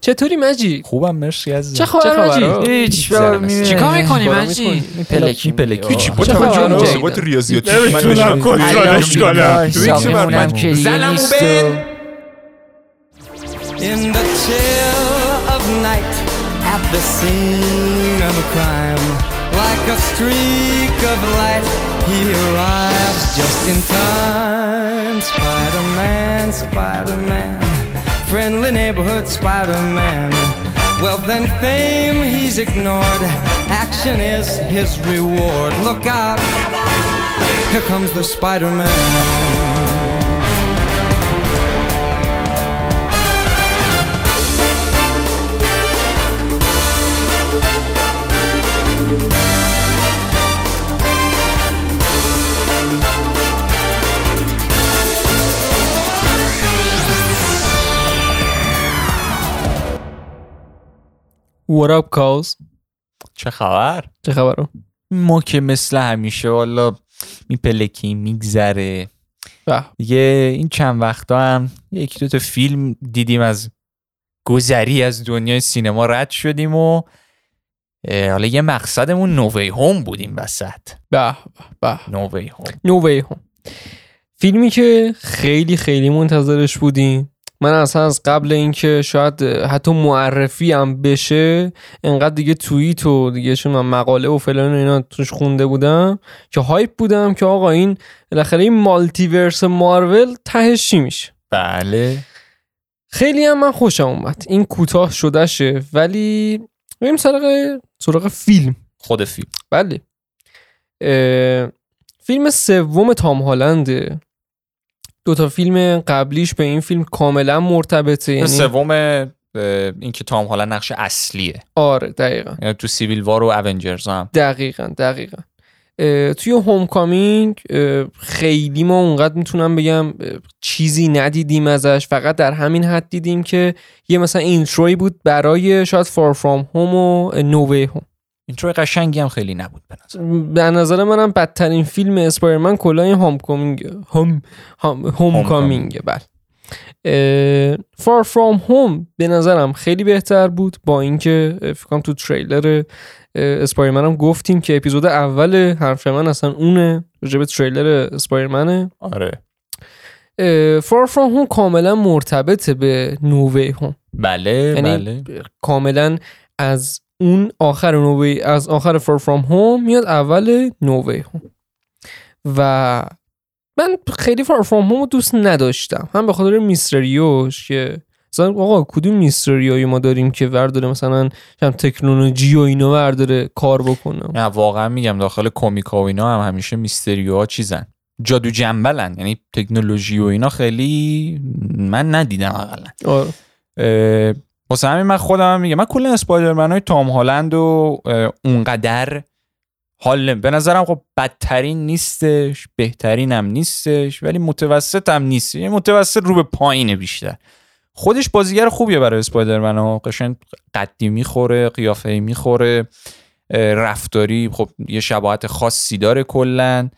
چطوری مجی؟ خوبم مرسی عزیزم. چه خبر مجی؟ هیچ چیکار می‌کنی مجی؟ پلکی پلکی. هیچی با چه توجه خبر؟ به ریاضیاتی من نمی‌تونم. کنترلش کنم. حسابمونم که نیست. In the chill of night, at the scene of a crime, like a streak of light, he arrives just in time. Spider Man, Spider Man, friendly neighborhood Spider Man. Wealth and fame he's ignored, action is his reward. Look out, here comes the Spider What up cuz چه خبر؟ چه خبرو؟ ما که مثل همیشه والا میپلکی میگذره. یه این چند وقتا هم یکی دو تا فیلم دیدیم از گذری از دنیای سینما رد شدیم و حالا یه مقصدمون نووی هوم بودیم وسط. به به نووی هوم نو وی هوم فیلمی که خیلی خیلی منتظرش بودیم. من اصلا از قبل اینکه شاید حتی معرفی هم بشه انقدر دیگه توییت و دیگه من مقاله و فلان و اینا توش خونده بودم که هایپ بودم که آقا این بالاخره این مالتیورس مارول تهش چی میشه؟ بله. خیلی هم من خوشم اومد. این کوتاه شدهشه ولی بریم سراغ سراغ فیلم. خود فیلم. بله. فیلم سوم تام هالنده. دو تا فیلم قبلیش به این فیلم کاملا مرتبطه یعنی سوم این که تام حالا نقش اصلیه. آره دقیقا. یعنی تو Civil War و Avengers هم. دقیقا دقیقا. توی Homecoming خیلی ما اونقدر می‌تونم بگم چیزی ندیدیم ازش. فقط در همین حد دیدیم که یه مثلا intro ی بود برای شاید Far From Home و No Way Home intro قشنگی هم خیلی نبود به نظر. به نظر منم بدترین فیلم اسپایدرمن کلا این Homecoming هم هم Homecoming بله Far From Home به نظرم خیلی بهتر بود با اینکه فکر کنم تو تریلر اسپایدرمن هم گفتیم که اپیزود اول حرف من اصلا اونه راجع به تریلر اسپایدرمنه. آره. Far From Home کاملا مرتبطه به No Way Home بله یعنی بله. کاملا از اون آخر No Way از آخر Far From Home میاد اول No Way Home و من خیلی فار فرام هوم دوست نداشتم. هم به خاطر میستریوش که مثلا آقا کدوم میستریوی ما داریم که ورداره؟ مثلا هم تکنولوژی و اینا ورداره؟ کار بکنه نه واقعا میگم داخل کومیکا و اینا هم همیشه میستریوها چیزن. جادو جنبلن یعنی تکنولوژی و اینا خیلی من ندیدم اقلا. آره. واسه همین من خودم میگم من کلا اسپایدرمن های تام هالند و اونقدر حال به نظرم خب بدترین نیستش بهترین هم نیستش ولی متوسط هم نیست. یه متوسط رو به پایینه بیشتر. خودش بازیگر خوبیه برای اسپایدرمن ها. قشنگ قدی می‌خوره قیافه می‌خوره رفتاری خب یه شباهت خاصی داره کلا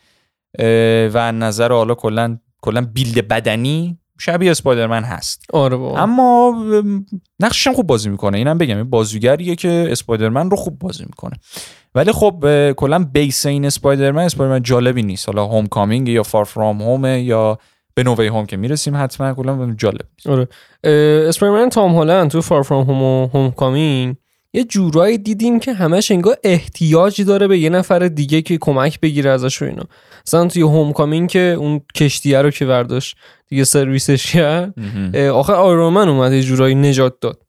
و نظر حالا کلا کلا بیلد بدنی شبیه اسپایدرمن هست. آره بابا. اما ام، نقشش هم خوب بازی می‌کنه. اینم بگم بازیگریه که اسپایدرمن رو خوب بازی می‌کنه. ولی خب کلا base این اسپایدرمن اسپایدرمن جالبی نیست. حالا Homecoming یا Far From Home یا به No Way Home که می‌رسیم حتما کلا جالب آره. اه، اسپایدرمن تام هالند تو Far From Home و Homecoming یه جورایی دیدیم که همش انگار احتیاج داره به یه نفر دیگه که کمک بگیره ازش و اینا. مثلا توی Homecoming که اون کشتیه رو که برداشت دیگه سرویسش کرد. آخر آیرون اومد یه جورایی نجات داد.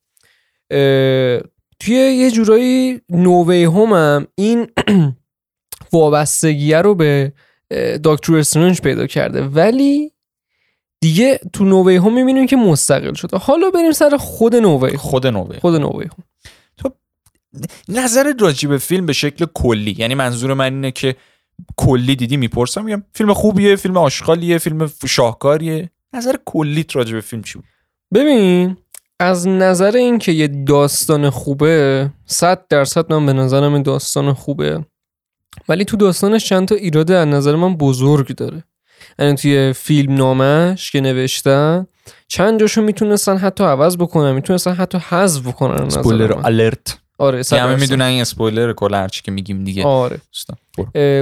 توی یه جورایی نووی هوم هم این وابستگیه رو به دکتر استرنج پیدا کرده. ولی دیگه تو نووی هوم می‌بینیم که مستقل شده. حالا بریم سر خود نووی. خود نووی خود نووی هوم. نظر راجع به فیلم به شکل کلی یعنی منظور من اینه که کلی دیدی می‌پرسم میگم فیلم خوبیه فیلم آشغالیه فیلم شاهکاریه. نظر کلیت راجع به فیلم چی بود؟ ببین از نظر اینکه یه داستان خوبه صد درصد من به نظرم این داستان خوبه. ولی تو داستانش چند تا ایراد از نظر من بزرگ داره. یعنی توی فیلم نامش که نوشتن چند جاشو می‌تونستن حتی عوض بکنن می‌تونستن حتی حذف بکنن از نظر اسپویلر من. الرت آره یه صد همه. می‌دونن این اسپویلر کلا هرچی که میگیم دیگه. آره.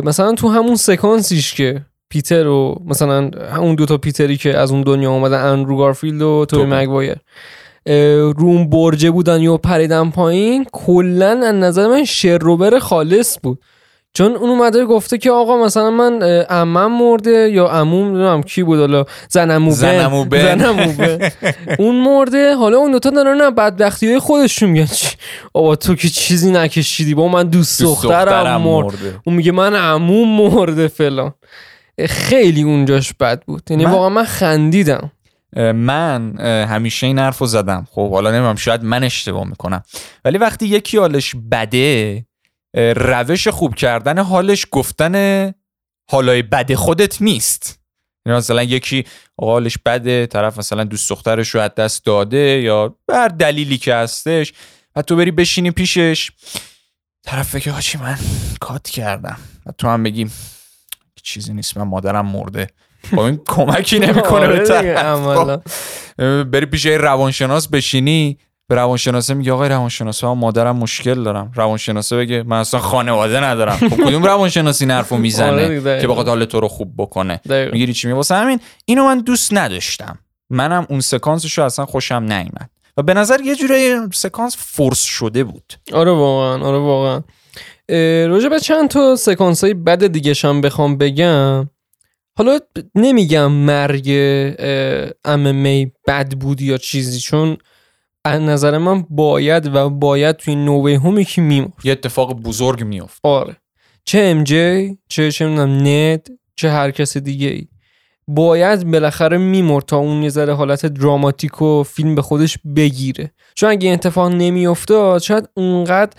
مثلا تو همون سکانسیش که پیتر و مثلا اون دوتا پیتری که از اون دنیا اومدن اندرو گارفیلد و توی. مگوایر روم برجه بودن یا پریدن پایین کلا از نظر من شروبر خالص بود. چون اون اومده گفته که آقا مثلا من اه، عمم مرده یا عموم نمی‌دونم کی بود حالا زنمو زنمو. اون مرده حالا اون دوتا دارن نه بدبختی های خودشون میگن. چی؟ آبا تو که چیزی نکشیدی با من دوست دوست دخترم دخترم مرد. مرده. اون میگه من عموم مرده فلان. خیلی اونجاش بد بود. یعنی واقعا من خندیدم. من همیشه این حرف رو زدم. خب حالا نمی‌دونم شاید من اشتباه می‌کنم. ولی وقتی یکی حالش بده روش خوب کردن حالش گفتن حالای بد خودت نیست. یعنی مثلا یکی حالش بده طرف مثلا دوست دخترش رو از دست داده یا به هر دلیلی که هستش و تو بری بشینی پیشش. طرف بگه آچی من کات کردم؟ و تو هم بگی چیزی نیست. من مادرم مرده. خب این کمکی نمی‌کنه به آره طرف. عملا. بری پیش روانشناس بشینی. به روانشناسه میگه آقای روانشناس من مادرم مشکل دارم. روانشناسه بگه من اصلا خانواده ندارم. خب کدوم روانشناسی این حرفو آره می‌زنه دقیقاً. که بخواد حال تو رو خوب بکنه. می‌گیری چی واسه همین. اینو من دوست نداشتم. منم اون سکانسش رو اصلا خوشم نیومد. و به نظر یه جورایی سکانس فرس شده بود. آره واقعا آره واقعا. راجع به چند تا سکانس های بد دیگه هم بخوام بگم. حالا نمیگم مرگ ام می بد بود یا چیزی چون از نظر من باید و باید توی نووی همی که میمون یه اتفاق بزرگ میفت آره. چه ام جی چه چه می‌دونم ند چه هر کس دیگه ای باید بالاخره میمرد تا اون یه ذره حالت دراماتیک و فیلم به خودش بگیره. چون اگه این اتفاق نمیافتاد شاید اونقدر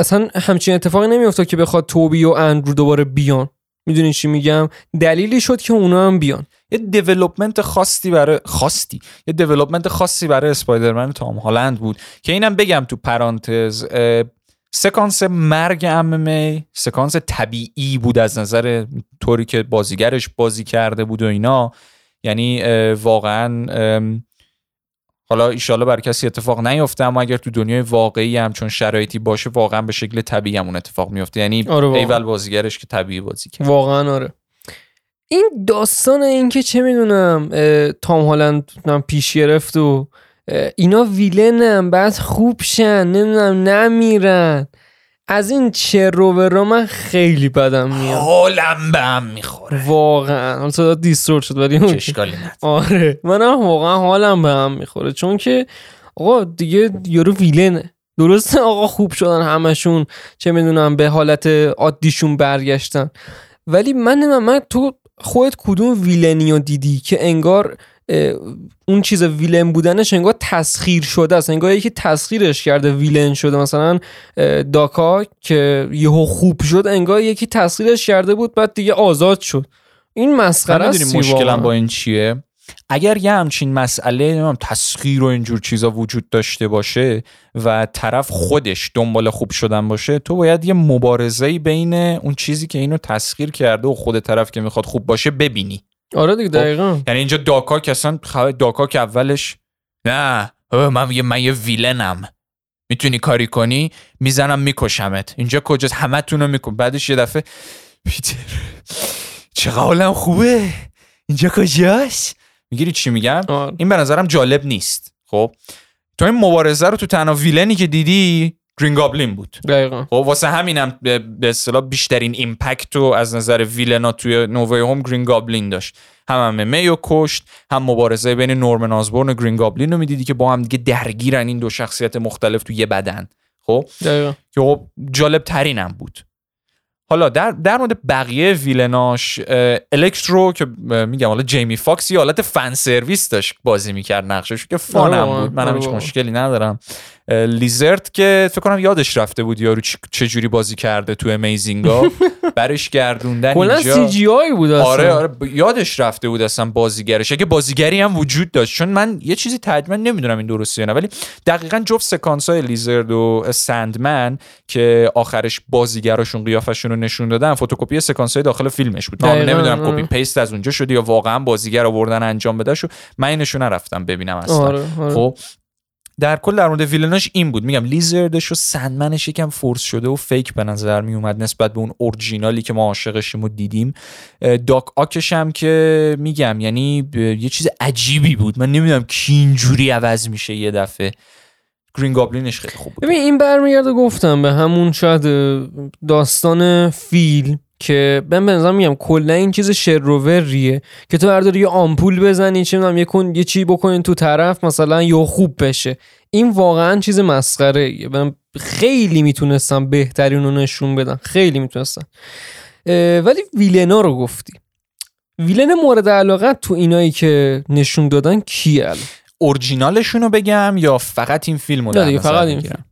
اصلا همچین اتفاقی نمیافتاد که بخواد توبی و اندرو دوباره بیان. می‌دونی چی میگم؟ دلیلی شد که اونا هم بیان. یه دیولپمنت خاصی برای خاصی. یه دیولپمنت خاصی برای اسپایدرمن تام هالند بود که اینم بگم تو پرانتز سکانس مرگ ام سکانس طبیعی بود از نظر طوری که بازیگرش بازی کرده بود و اینا. یعنی واقعا حالا ایشالا بر کسی اتفاق نیفته اما اگر تو دنیای واقعی هم چون شرایطی باشه واقعا به شکل طبیعی هم اون اتفاق میفته. یعنی آره. ایول بازیگرش که طبیعی بازی کرد. واقعا آره. این داستان این که چه می‌دونم تام هالند پیش گرفت و اینا ویلنن بعد خوب شن نمی‌دونم نمیرن. از این چه رو من خیلی بدم میاد. حالم به هم می‌خوره. واقعا. حالا صدا دیستورت شد ولی اون- اشکالی آره. منم واقعا حالم به هم می‌خوره. چون که آقا دیگه یارو ویلنه درسته آقا خوب شدن همشون. چه می‌دونم به حالت عادیشون برگشتن. ولی من من تو خودت کدوم ویلنی رو دیدی که انگار اون چیز ویلن بودنش انگار تسخیر شده است. انگار یکی تسخیرش کرده ویلن شده. مثلا داکا که یهو خوب شد انگار یکی تسخیرش کرده بود بعد دیگه آزاد شد. این مسخره است مشکلم با این چیه؟ اگر یه همچین مسئله نمی‌دونم تسخیر و اینجور چیزا وجود داشته باشه و طرف خودش دنبال خوب شدن باشه تو باید یه مبارزه بین اون چیزی که اینو تسخیر کرده و خود طرف که می‌خواد خوب باشه ببینی. آره دیگه دقیقا. یعنی اینجا داک آک که اصلا داک آک که اولش نه من یه من یه villain م. می‌تونی کاری کنی؟ می‌زنم میکشمت. اینجا کجاست؟ همه تونو میکن بعدش یه دفعه پیتر چقدر حالم خوبه؟ اینجا کجاست؟ می‌گیری چی میگم؟ آره. این به نظرم جالب نیست. خب تو این مبارزه رو تو تنها villain ی که دیدی گرین گابلین بود. دقیقا. خب واسه همینم به اصطلاح بیشترین impact رو از نظر villain ا توی No Way Home گرین گابلین داشت. هم هم میو کشت هم مبارزه بین نورمن آزبورن و گرین گابلین رو می‌دیدی که با هم دیگه درگیرن این دو شخصیت مختلف تو یه بدن. خب؟ دقیقا. که خب جالب ترینم بود. حالا در, در مورد بقیه villain اش الکترو که میگم حالا جیمی فاکس یه حالت fan service داشت بازی می‌کرد نقشش که آره fun م واقعا، بود. منم آره هیچ واقعا. مشکلی ندارم. لیزرد که فکر کنم یادش رفته بود یارو چ- چجوری بازی کرده تو Amazing ا برش گردوندن کلا اینجا CGI بود اصلا. آره آره ب- یادش رفته بود اصلا بازیگرش اگه بازیگری هم وجود داشت چون من یه چیزی تجربه نمی‌دونم این درسته یا نه ولی دقیقا جفت سکانس های لیزرد و سندمن که آخرش بازیگراشون قیافشون رو نشون دادن فتوکپی سکانس های داخل فیلمش بود من نمی‌دونم. copy paste از اونجا شده یا واقعا بازیگر آوردن انجام بده شو من اینشو نرفتم ببینم اصلا آره آره. خب در کل در مورد villain اش این بود. میگم لیزردش و سندمنش یکم force شده و fake به نظر می اومد نسبت به اون اورجینالی که ما عاشقشیم و دیدیم. داک آکش هم که میگم یعنی یه چیز عجیبی بود. من نمی‌دونم کی اینجوری عوض میشه یه دفعه. گرین گابلینش خیلی خوب بود. ببین این برمیگرده گفتم به همون شاید داستان فیلم که من به نظرم میگم کلا این چیز شروریه که تو برداری یه آمپول بزنی چه می‌دونم یه کن یه چی بکنین تو طرف مثلا یا خوب بشه. این واقعا چیز مسخره. من خیلی می‌تونستم بهترین رو نشون بدم. خیلی می‌تونستم. ولی ویلنا رو گفتی. ویلن مورد علاقه تو اینایی که نشون دادن کی الان؟ اورجینالشون رو بگم یا فقط این فیلم رو فقط این بگیرم؟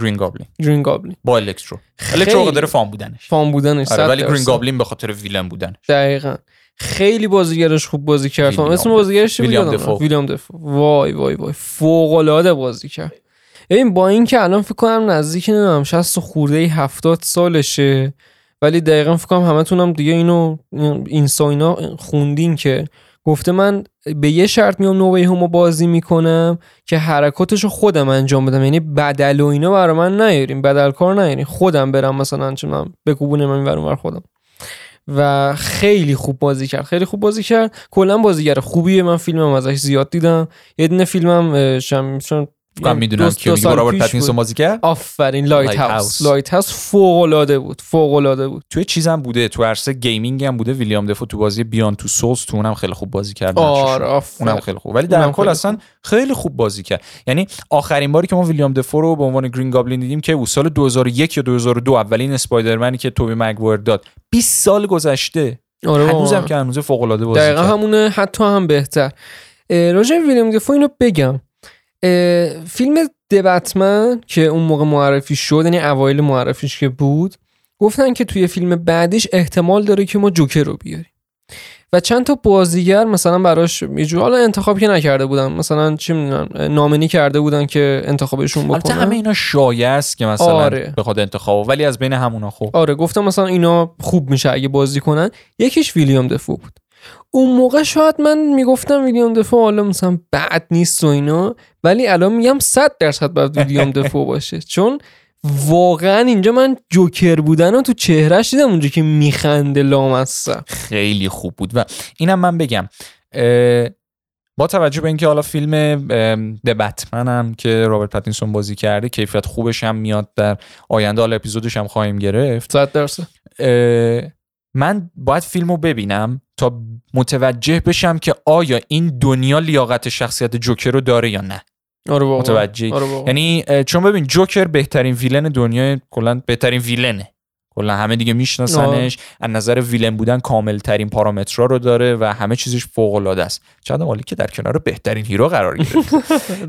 گرین گابلین گرین گابلین با الکترو خیلی. الکترو قدر فام بودنش. فام بودنش آره ولی گرین. گابلین به خاطر ویلن بودنش. دقیقا. خیلی بازیگرش خوب بازی کرد. اسم. بازیگرش ویلیام دفو. ویلیام دفو وای وای وای. فوق العاده بازی کرد. ببین با اینکه الان فکر کنم نزدیک نمی‌دونم 60 خورده ای 70 سالشه ولی دقیقا فکر کنم همتونم دیگه اینو اینستا اینا خوندین که گفته من به یه شرط میام No Way Home و بازی می‌کنم که حرکاتشو خودم انجام بدم. یعنی بدل و اینا برای من نیاریم بدل کار نیاریم خودم برم مثلا چه می‌دونم بکوبونم این ور اونور خودم. و خیلی خوب بازی کرد. خیلی خوب بازی کرد. کلا بازیگر خوبیه من فیلمم ازش زیاد دیدم. یه دونه فیلمم شم چون من می‌دونم دو- که رابرت بود. بازی کرد؟ آفرین Lighthouse. Light house فوق العاده بود فوق العاده بود. توی چیزم بوده تو عرصه gaming هم بوده. ویلیام دفو تو بازی Beyond Two Souls تو اونم خیلی خوب بازی کرد آره اونم خیلی خوب. ولی در کل اصلا خیلی خوب بازی کرد. یعنی آخرین باری که ما ویلیام دفو رو به عنوان گرین گابلین دیدیم که او سال 2001 یا 2002 اولین اسپایدرمنی که توبی مگوایر داد. 20 سال گذشته. آره هنوزم. که هنوز فوق العاده بازی دقیقا همونه حتی هم بهتر. راجع ویلیام دفو اینو بگم. فیلم دبتمن که اون موقع معرفی شد یعنی اوایل معرفیش که بود گفتن که توی فیلم بعدیش احتمال داره که ما جوکر رو بیاریم. و چند تا بازیگر مثلا براش یه جور حالا انتخاب که نکرده بودن مثلا چی می‌دونم نامنی کرده بودن که انتخابشون البته بکنن. همه اینا شایع است که مثلا آره. بخواد انتخاب ولی از بین همونا خب آره گفتم مثلا اینا خوب میشه اگه بازی کنن. یکیش ویلیام دفو بود. اون موقع شاید من می‌گفتم ویلیام دفو حالا مثلا بد نیست و اینا ولی الان میگم 100 درصد باید ویلیام دفو باشه. چون واقعا اینجا من جوکر بودن رو تو چهرهش دیدم اونجا که میخنده لامصب. خیلی خوب بود. و اینم من بگم با توجه به اینکه حالا فیلم د بتمن هم که رابرت پاتینسون بازی کرده کیفیت خوبش هم میاد در آینده حالا اپیزودش هم خواهیم گرفت. 100 درصد. من باید فیلم رو ببینم تا متوجه بشم که آیا این دنیا لیاقت شخصیت جوکر رو داره یا نه آره متوجهی؟ آره. یعنی چون ببین جوکر بهترین ویلن دنیای کلا بهترین ویلنه کلا همه دیگه میشناسنش. از نظر ویلن بودن کامل ترین پارامترها رو داره و همه چیزش فوق العاده است. چند مالی که در کنار بهترین هیرو قرار گرفت.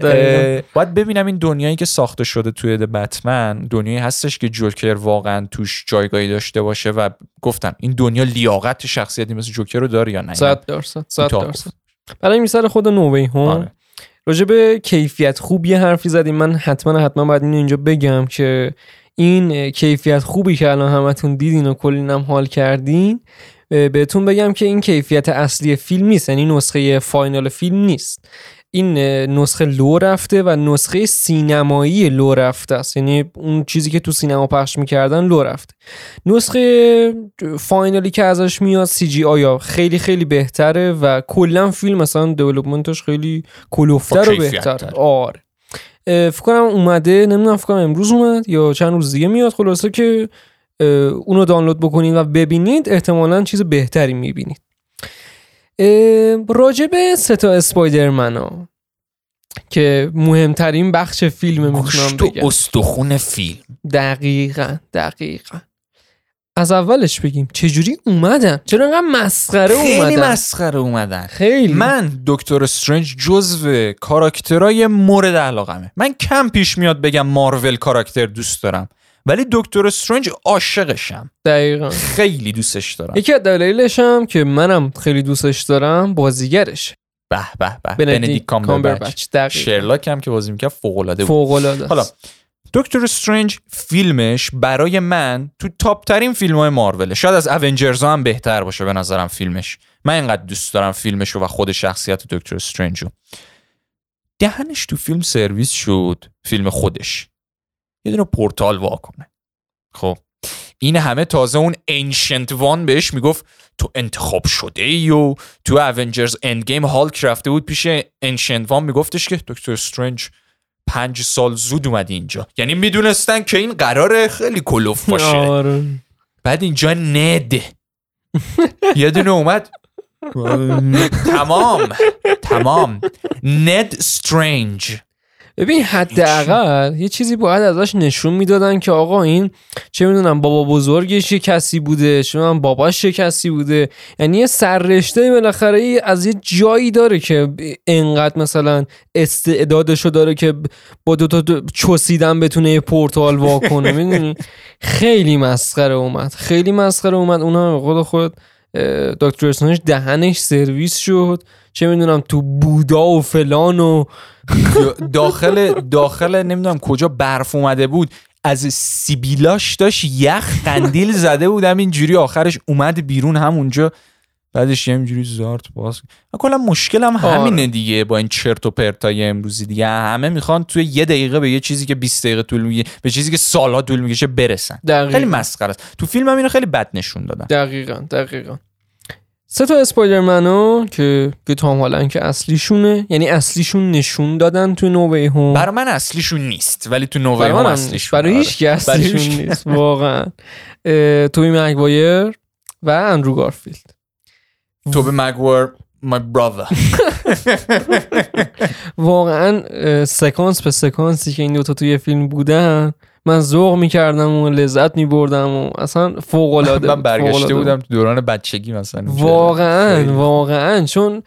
باید ببینم این دنیایی که ساخته شده توی د بتمن دنیایی هستش که جوکر واقعا توش جایگاهی داشته باشه و گفتم این دنیا لیاقت شخصیتی مثل جوکر رو داره یا نه؟ 100 درصد 100 کوتاه درصد. گفت. برای مثال خود No Way. راجع به کیفیت خوب یه حرفی زدیم. من حتما حتما باید اینو اینجا بگم که این کیفیت خوبی که الان همتون دیدین و کلی هم حال کردین بهتون بگم که این کیفیت اصلی فیلم نیست یعنی نسخه final فیلم نیست. این نسخه لو رفته و نسخه سینمایی لو رفته است. یعنی اون چیزی که تو سینما پخش می‌کردن لو رفته. نسخه فاینالی که ازش میاد سی جی آیا خیلی خیلی بهتره و کلا فیلم مثلا دیولپمنتش خیلی کلوفتر و بهتر تر. آره. فکر کنم اومده نمی‌دونم فکر کنم امروز اومد یا چند روز دیگه میاد. خلاصه که اونو دانلود بکنید و ببینید احتمالا چیز بهتری می‌بینید. راجع به سه تا اسپایدرمن ها که مهمترین بخش فیلم می‌تونم بگم. استخون فیلم. دقیقا دقیقا. از اولش بگیم. چجوری اومدن؟ چرا انقدر مسخره خیلی اومدن؟ مسخره اومدن. خیلی. من دکتر استرنج جزو کاراکترای مورد علاقمه. من کم پیش میاد بگم مارول کاراکتر دوست دارم. ولی دکتر استرنج عاشقشم. دقیقا. خیلی دوستش دارم. یکی از دلایلش هم که منم خیلی دوستش دارم بازیگرش. به به به. بندیکت کامبربچ. شرلاک هم که بازی می‌کرد فوق العاده بود. فوق العاده حالا دکتر استرنج فیلمش برای من تو top ترین فیلم های ماروله. شاید از Avengers هم بهتر باشه به نظرم فیلمش. من اینقدر دوست دارم فیلمش و خود شخصیت دکتر استرنج رو دهنش تو فیلم سرویس شد. فیلم خودش. یه دونه پورتال واکنه خب. این همه تازه اون Ancient One بهش می‌گفت تو انتخاب شده ای و تو Avengers Endgame هالک رفته بود پیش انشنت وان میگفتش که دکتر استرنج پنج سال زود اومدی اینجا. یعنی می‌دونستن که این قراره خیلی کلوف باشه. آره. بعد اینجا ند یه دونه اومد. تمام. تمام. ند استرنج ببین حداقل یه چیزی باید ازش نشون می‌دادن که آقا این چه می‌دونم بابا بزرگش یه کسی بوده چه می‌دونم باباش یه کسی بوده. یعنی یه سررشته بالاخره از یه جایی داره که انقدر مثلا استعدادشو داره که با دو تا چسیدن بتونه یه پورتال واکنه. می‌دونی؟ خیلی مسخره اومد خیلی مسخره اومد. اونا خود خود دکتر استرنج دهنش سرویس شد. چه می‌دونم تو بودا و فلان و داخل داخل نمی‌دونم کجا برف اومده بود. از سیبیلاش داشت یخ قندیل زده بود. همینجوری آخرش اومد بیرون همونجا. بعدش یه همینجوری زارت باز کلا مشکلم همینه آره. دیگه با این چرت و پرتای امروزی دیگه. همه می‌خوان توی یه دقیقه به یه چیزی که 20 دقیقه طول میگه به چیزی که سالها طول می‌کشه برسن. دقیقا. خیلی مسخره است. تو فیلم هم اینو خیلی بد نشون دادن. دقیقا دقیقا. سه تا اسپایدرمنو که که تام هالند که اصلیشونه. یعنی اصلیشون نشون دادن تو نووی هوم برای من اصلیشون نیست ولی تو نووی هم منم اصلیشون. برای آره. هیچ اصلیشون نیست. واقعا. اه، توی مگوایر و اندرو گارفیلد. توبه مگوار my brother. واقعا سکانس به سکانسی که این دوتا توی فیلم بودن من ذوق می‌کردم و لذت میبردم و اصلا فوق العاده من برگشته بودم تو دوران بچگی مثلا واقعا. واقعا چون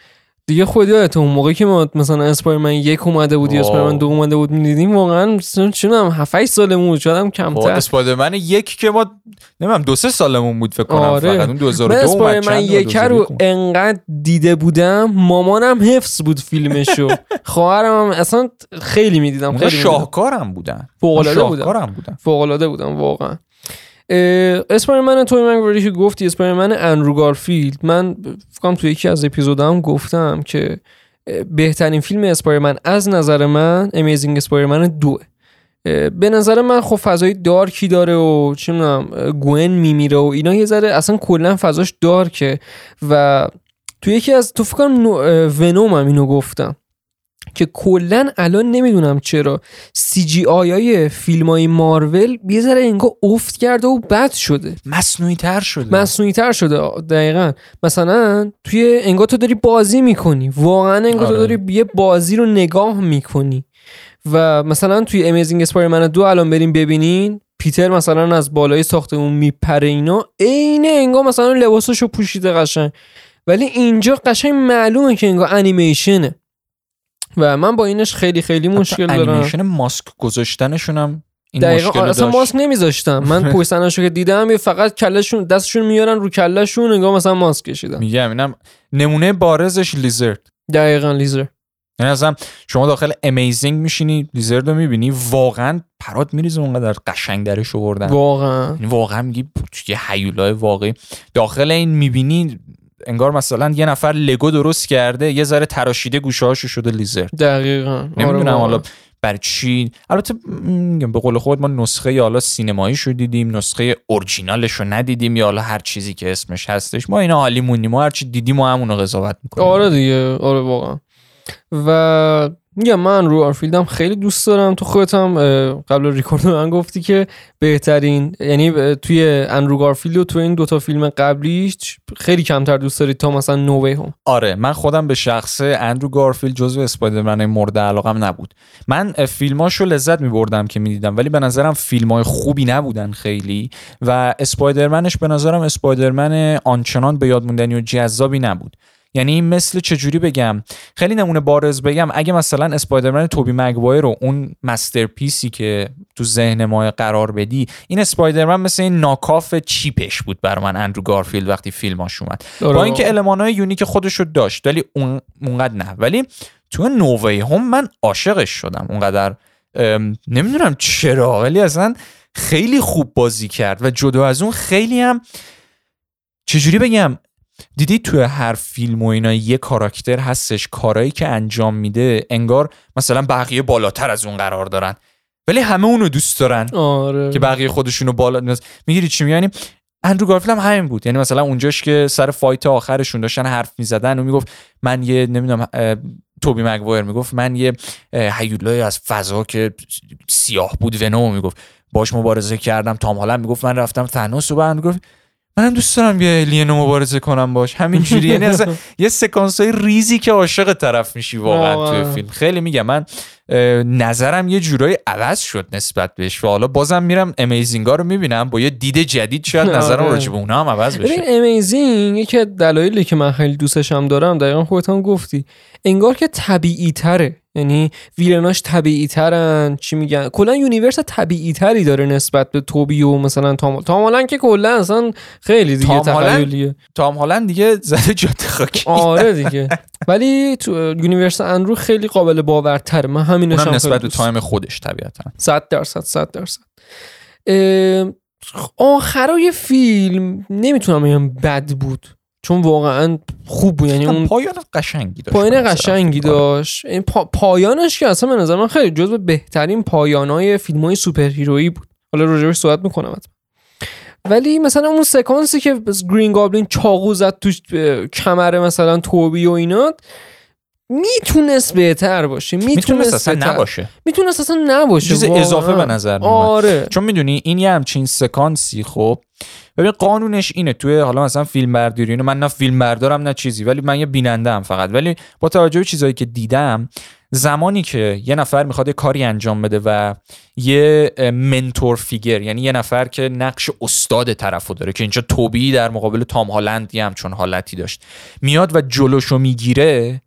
دیگه خود یادت اون موقعی که ما مثلا اسپایرمن یک اومده بود یا. اسپایرمن دو اومده بود می‌دیدیم واقعا چونم 7 8 سالمون بود هم با کمتر. اسپایدرمن یک که ما نمی‌دونم دو سه سالمون بود فکر کنم آره. فقط اون من 2002 اومد اسپایرمن یک رو انقدر دیده بودم مامانم حفظ بود فیلمشو. خواهرم هم اصلا خیلی می‌دیدم خیلی شاهکارم بودن. فوق العاده بودن. بودن. فوق العاده بودم واقعا. اسپایرمن توی مگواری که گفتی اسپایرمن اندرو گارفیلد. من فکر کنم توی یکی از اپیزودام گفتم که بهترین فیلم اسپایرمن از نظر من امیزینگ اسپایرمن دوه به نظر من خب فضای دارکی داره و چه می‌دونم گون میمیره و اینا یه ذره اصلا کلا فضاش دارکه. و تو یکی از تو فکر کنم نو- اه، ونوم هم اینو گفتم. که کلا الان نمی‌دونم چرا. سی جی آی های فیلم های مارول یه ذره انگار افت کرده و بد شده. مصنوعی تر شده. مصنوعی تر شده دقیقا. مثلا توی انگار تو داری بازی می‌کنی. واقعا انگار تو آره. داری یه بازی رو نگاه می‌کنی. و مثلا توی امیزینگ اسپایرمن دو الان بریم ببینین. پیتر مثلا از بالای ساختمون میپره اینا. عین انگار مثلا لباسشو پوشیده قشنگ. ولی اینجا قشنگ معلومه که انگار انیمیشنه و من با اینش خیلی خیلی مشکل دارم. انیمیشن ماسک گذاشتنشون هم این دقیقا مشکل اصلا داشت. ماسک نمیذاشتم. من پویستنشو که دیدم یه فقط کلشون دستشون میارن رو کلشون انگار مثلا ماسک کشیدن میگم اینم نمونه بارزش لیزرد دقیقا لیزر یعنی اصلا شما داخل امیزینگ میشینی لیزرد رو می‌بینی واقعا پرات میریزه اونقدر قشنگ درش آوردن واقعا. یعنی واقعا میگی یه حیولای واقعی. داخل این می‌بینی انگار مثلا یه نفر لگو درست کرده یه ذره تراشیده گوشه هاشو شده لیزر. دقیقا. آره نمی‌دونم. حالا برای چی. البته میگم به قول خود ما نسخه حالا سینمایی شو دیدیم نسخه اورجینالش رو ندیدیم یا حالا هر چیزی که اسمش هستش. ما اینا حالی مونیم ما هر چی دیدیم ما همونو قضاوت می‌کنیم. آره دیگه. آره واقعا. و میگم اندرو گارفیلدم خیلی دوست دارم. تو خودت هم قبل ریکورد من گفتی که بهترین یعنی توی اندرو گارفیلد و تو این دوتا فیلم قبلیش خیلی کمتر دوست داری تا مثلا No Way Home آره من خودم به شخص اندرو گارفیلد جزو اسپایدرمن مورد علاقم نبود. من فیلماشو لذت می بردم که می‌دیدم ولی به نظرم فیلم های خوبی نبودن خیلی و اسپایدرمنش به نظرم اسپایدرمن آنچنان به یاد موندنی و جذابی نبود. یعنی مثل چجوری بگم؟ خیلی نمونه بارز بگم. اگه مثلا اسپایدرمن توبی مگوایر رو اون masterpiece ی که تو ذهن ما قرار بدی این اسپایدرمن مثل این knockoff cheap ش بود بر من اندرو گارفیلد وقتی فیلماش اومد. با اینکه المانهای unique خودش رو داشت ولی اون اونقدر نه. ولی تو No Way Home من عاشقش شدم اونقدر. نمی‌دونم چرا ولی اصلا خیلی خوب بازی کرد و جدا از اون خیلی هم چجوری بگم؟ دیدی توی هر فیلم و اینا یه کاراکتر هستش کارایی که انجام میده انگار مثلا بقیه بالاتر از اون قرار دارن. ولی همه اونو دوست دارن آره. که بقیه خودشونو بالا می‌گیری چی میگم یعنی اندرو گارفیلد هم همین بود. یعنی مثلا اونجاش که سر فایت آخرشون داشتن حرف می‌زدن و می‌گفت من یه نمی‌دونم توبی مگوایر می‌گفت من یه هیولای از فضا که سیاه بود ونوم می‌گفت. باش مبارزه کردم. تام هالند می‌گفت من رفتم تنوس و بعد گفت منم دوست دارم یه الینو مبارزه کنم باش. همینجوری. یعنی اصلا یه سکانس های ریزی که عاشق طرف میشی واقعا. توی فیلم. خیلی میگم. من نظرم یه جورایی عوض شد نسبت بهش. و حالا بازم میرم امیزینگا رو می‌بینم. با یه دید جدید شاید نظرم آره. راجع به اونا هم عوض ببین بشه امیزینگ یکی دلایلی که من خیلی دوستش هم دارم دقیقا خودت هم گفتی. انگار که طبیعی تره یعنی villain اش طبیعی ترن چی میگن؟ کلا universe طبیعی تری داره نسبت به توبی و مثلا تام تام هالند که کلا اصلا خیلی دیگه؟ تخیلیه. تام هالند دیگه زده جاده خاکی. آره دیگه. ولی تو universe اندرو خیلی قابل باورتره. من همینش هم نسبت به تایم خودش طبیعتا. صد درصد صد درصد. اه، آخرای فیلم نمی‌تونم بگم بد بود. چون واقعا خوب بود یعنی اون پایان قشنگی داشت پایان. قشنگی آره. داشت این پا... پایانش که اصلا به نظر من خیلی جزو بهترین پایانای فیلم های سوپر هیرویی بود حالا راجبش صحبت می‌کنم. ولی مثلا اون سکانسی که گرین گابلین چاقو زد اه، کمر مثلا توبی و اینا می‌تونست بهتر باشه می‌تونست می‌تونست اصلا بهتر- نباشه. می‌تونست اصلا نباشه چیز. اضافه به نظر میومد. آره. چون می‌دونی این یه همچین سکانسی خب. ببین قانونش اینه. توی حالا مثلا فیلم برداری اینو من نه فیلم بردارم نه چیزی ولی من یه بیننده ام فقط. ولی با توجه به چیزایی که دیدم زمانی که یه نفر می‌خواد یه کاری انجام بده و یه منتور فیگر یعنی یه نفر که نقش استاد طرفو داره که اینجا توبی در مقابل تام هالند یه همچون حالتی داشت میاد و جلوشو می‌گیره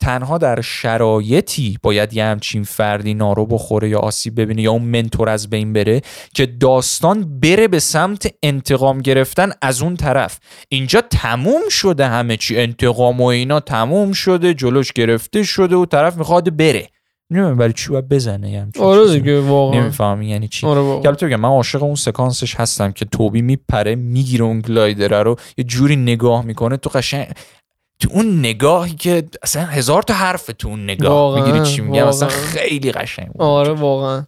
تنها در شرایطی باید یه همچین فردی نارو بخوره یا آسیب ببینه یا اون منتور از بین بره که داستان بره به سمت انتقام گرفتن از اون طرف. اینجا تموم شده همه چی. انتقام و اینا تموم شده جلوش گرفته شده و طرف می‌خواد بره. نمی‌دونم برای چی باید بزنه یه همچین آره. دیگه واقعا. نمی‌فهمی یعنی چی. آره بگم من عاشق اون سکانسش هستم که توبی میپره می‌گیره اون گلایدره رو یه جوری نگاه می‌کنه تو قشنگ تو اون نگاهی که اصلا هزار تا حرف تو اون نگاه می‌گیری چی میگم اصلا. خیلی قشنگ بود. آره واقعا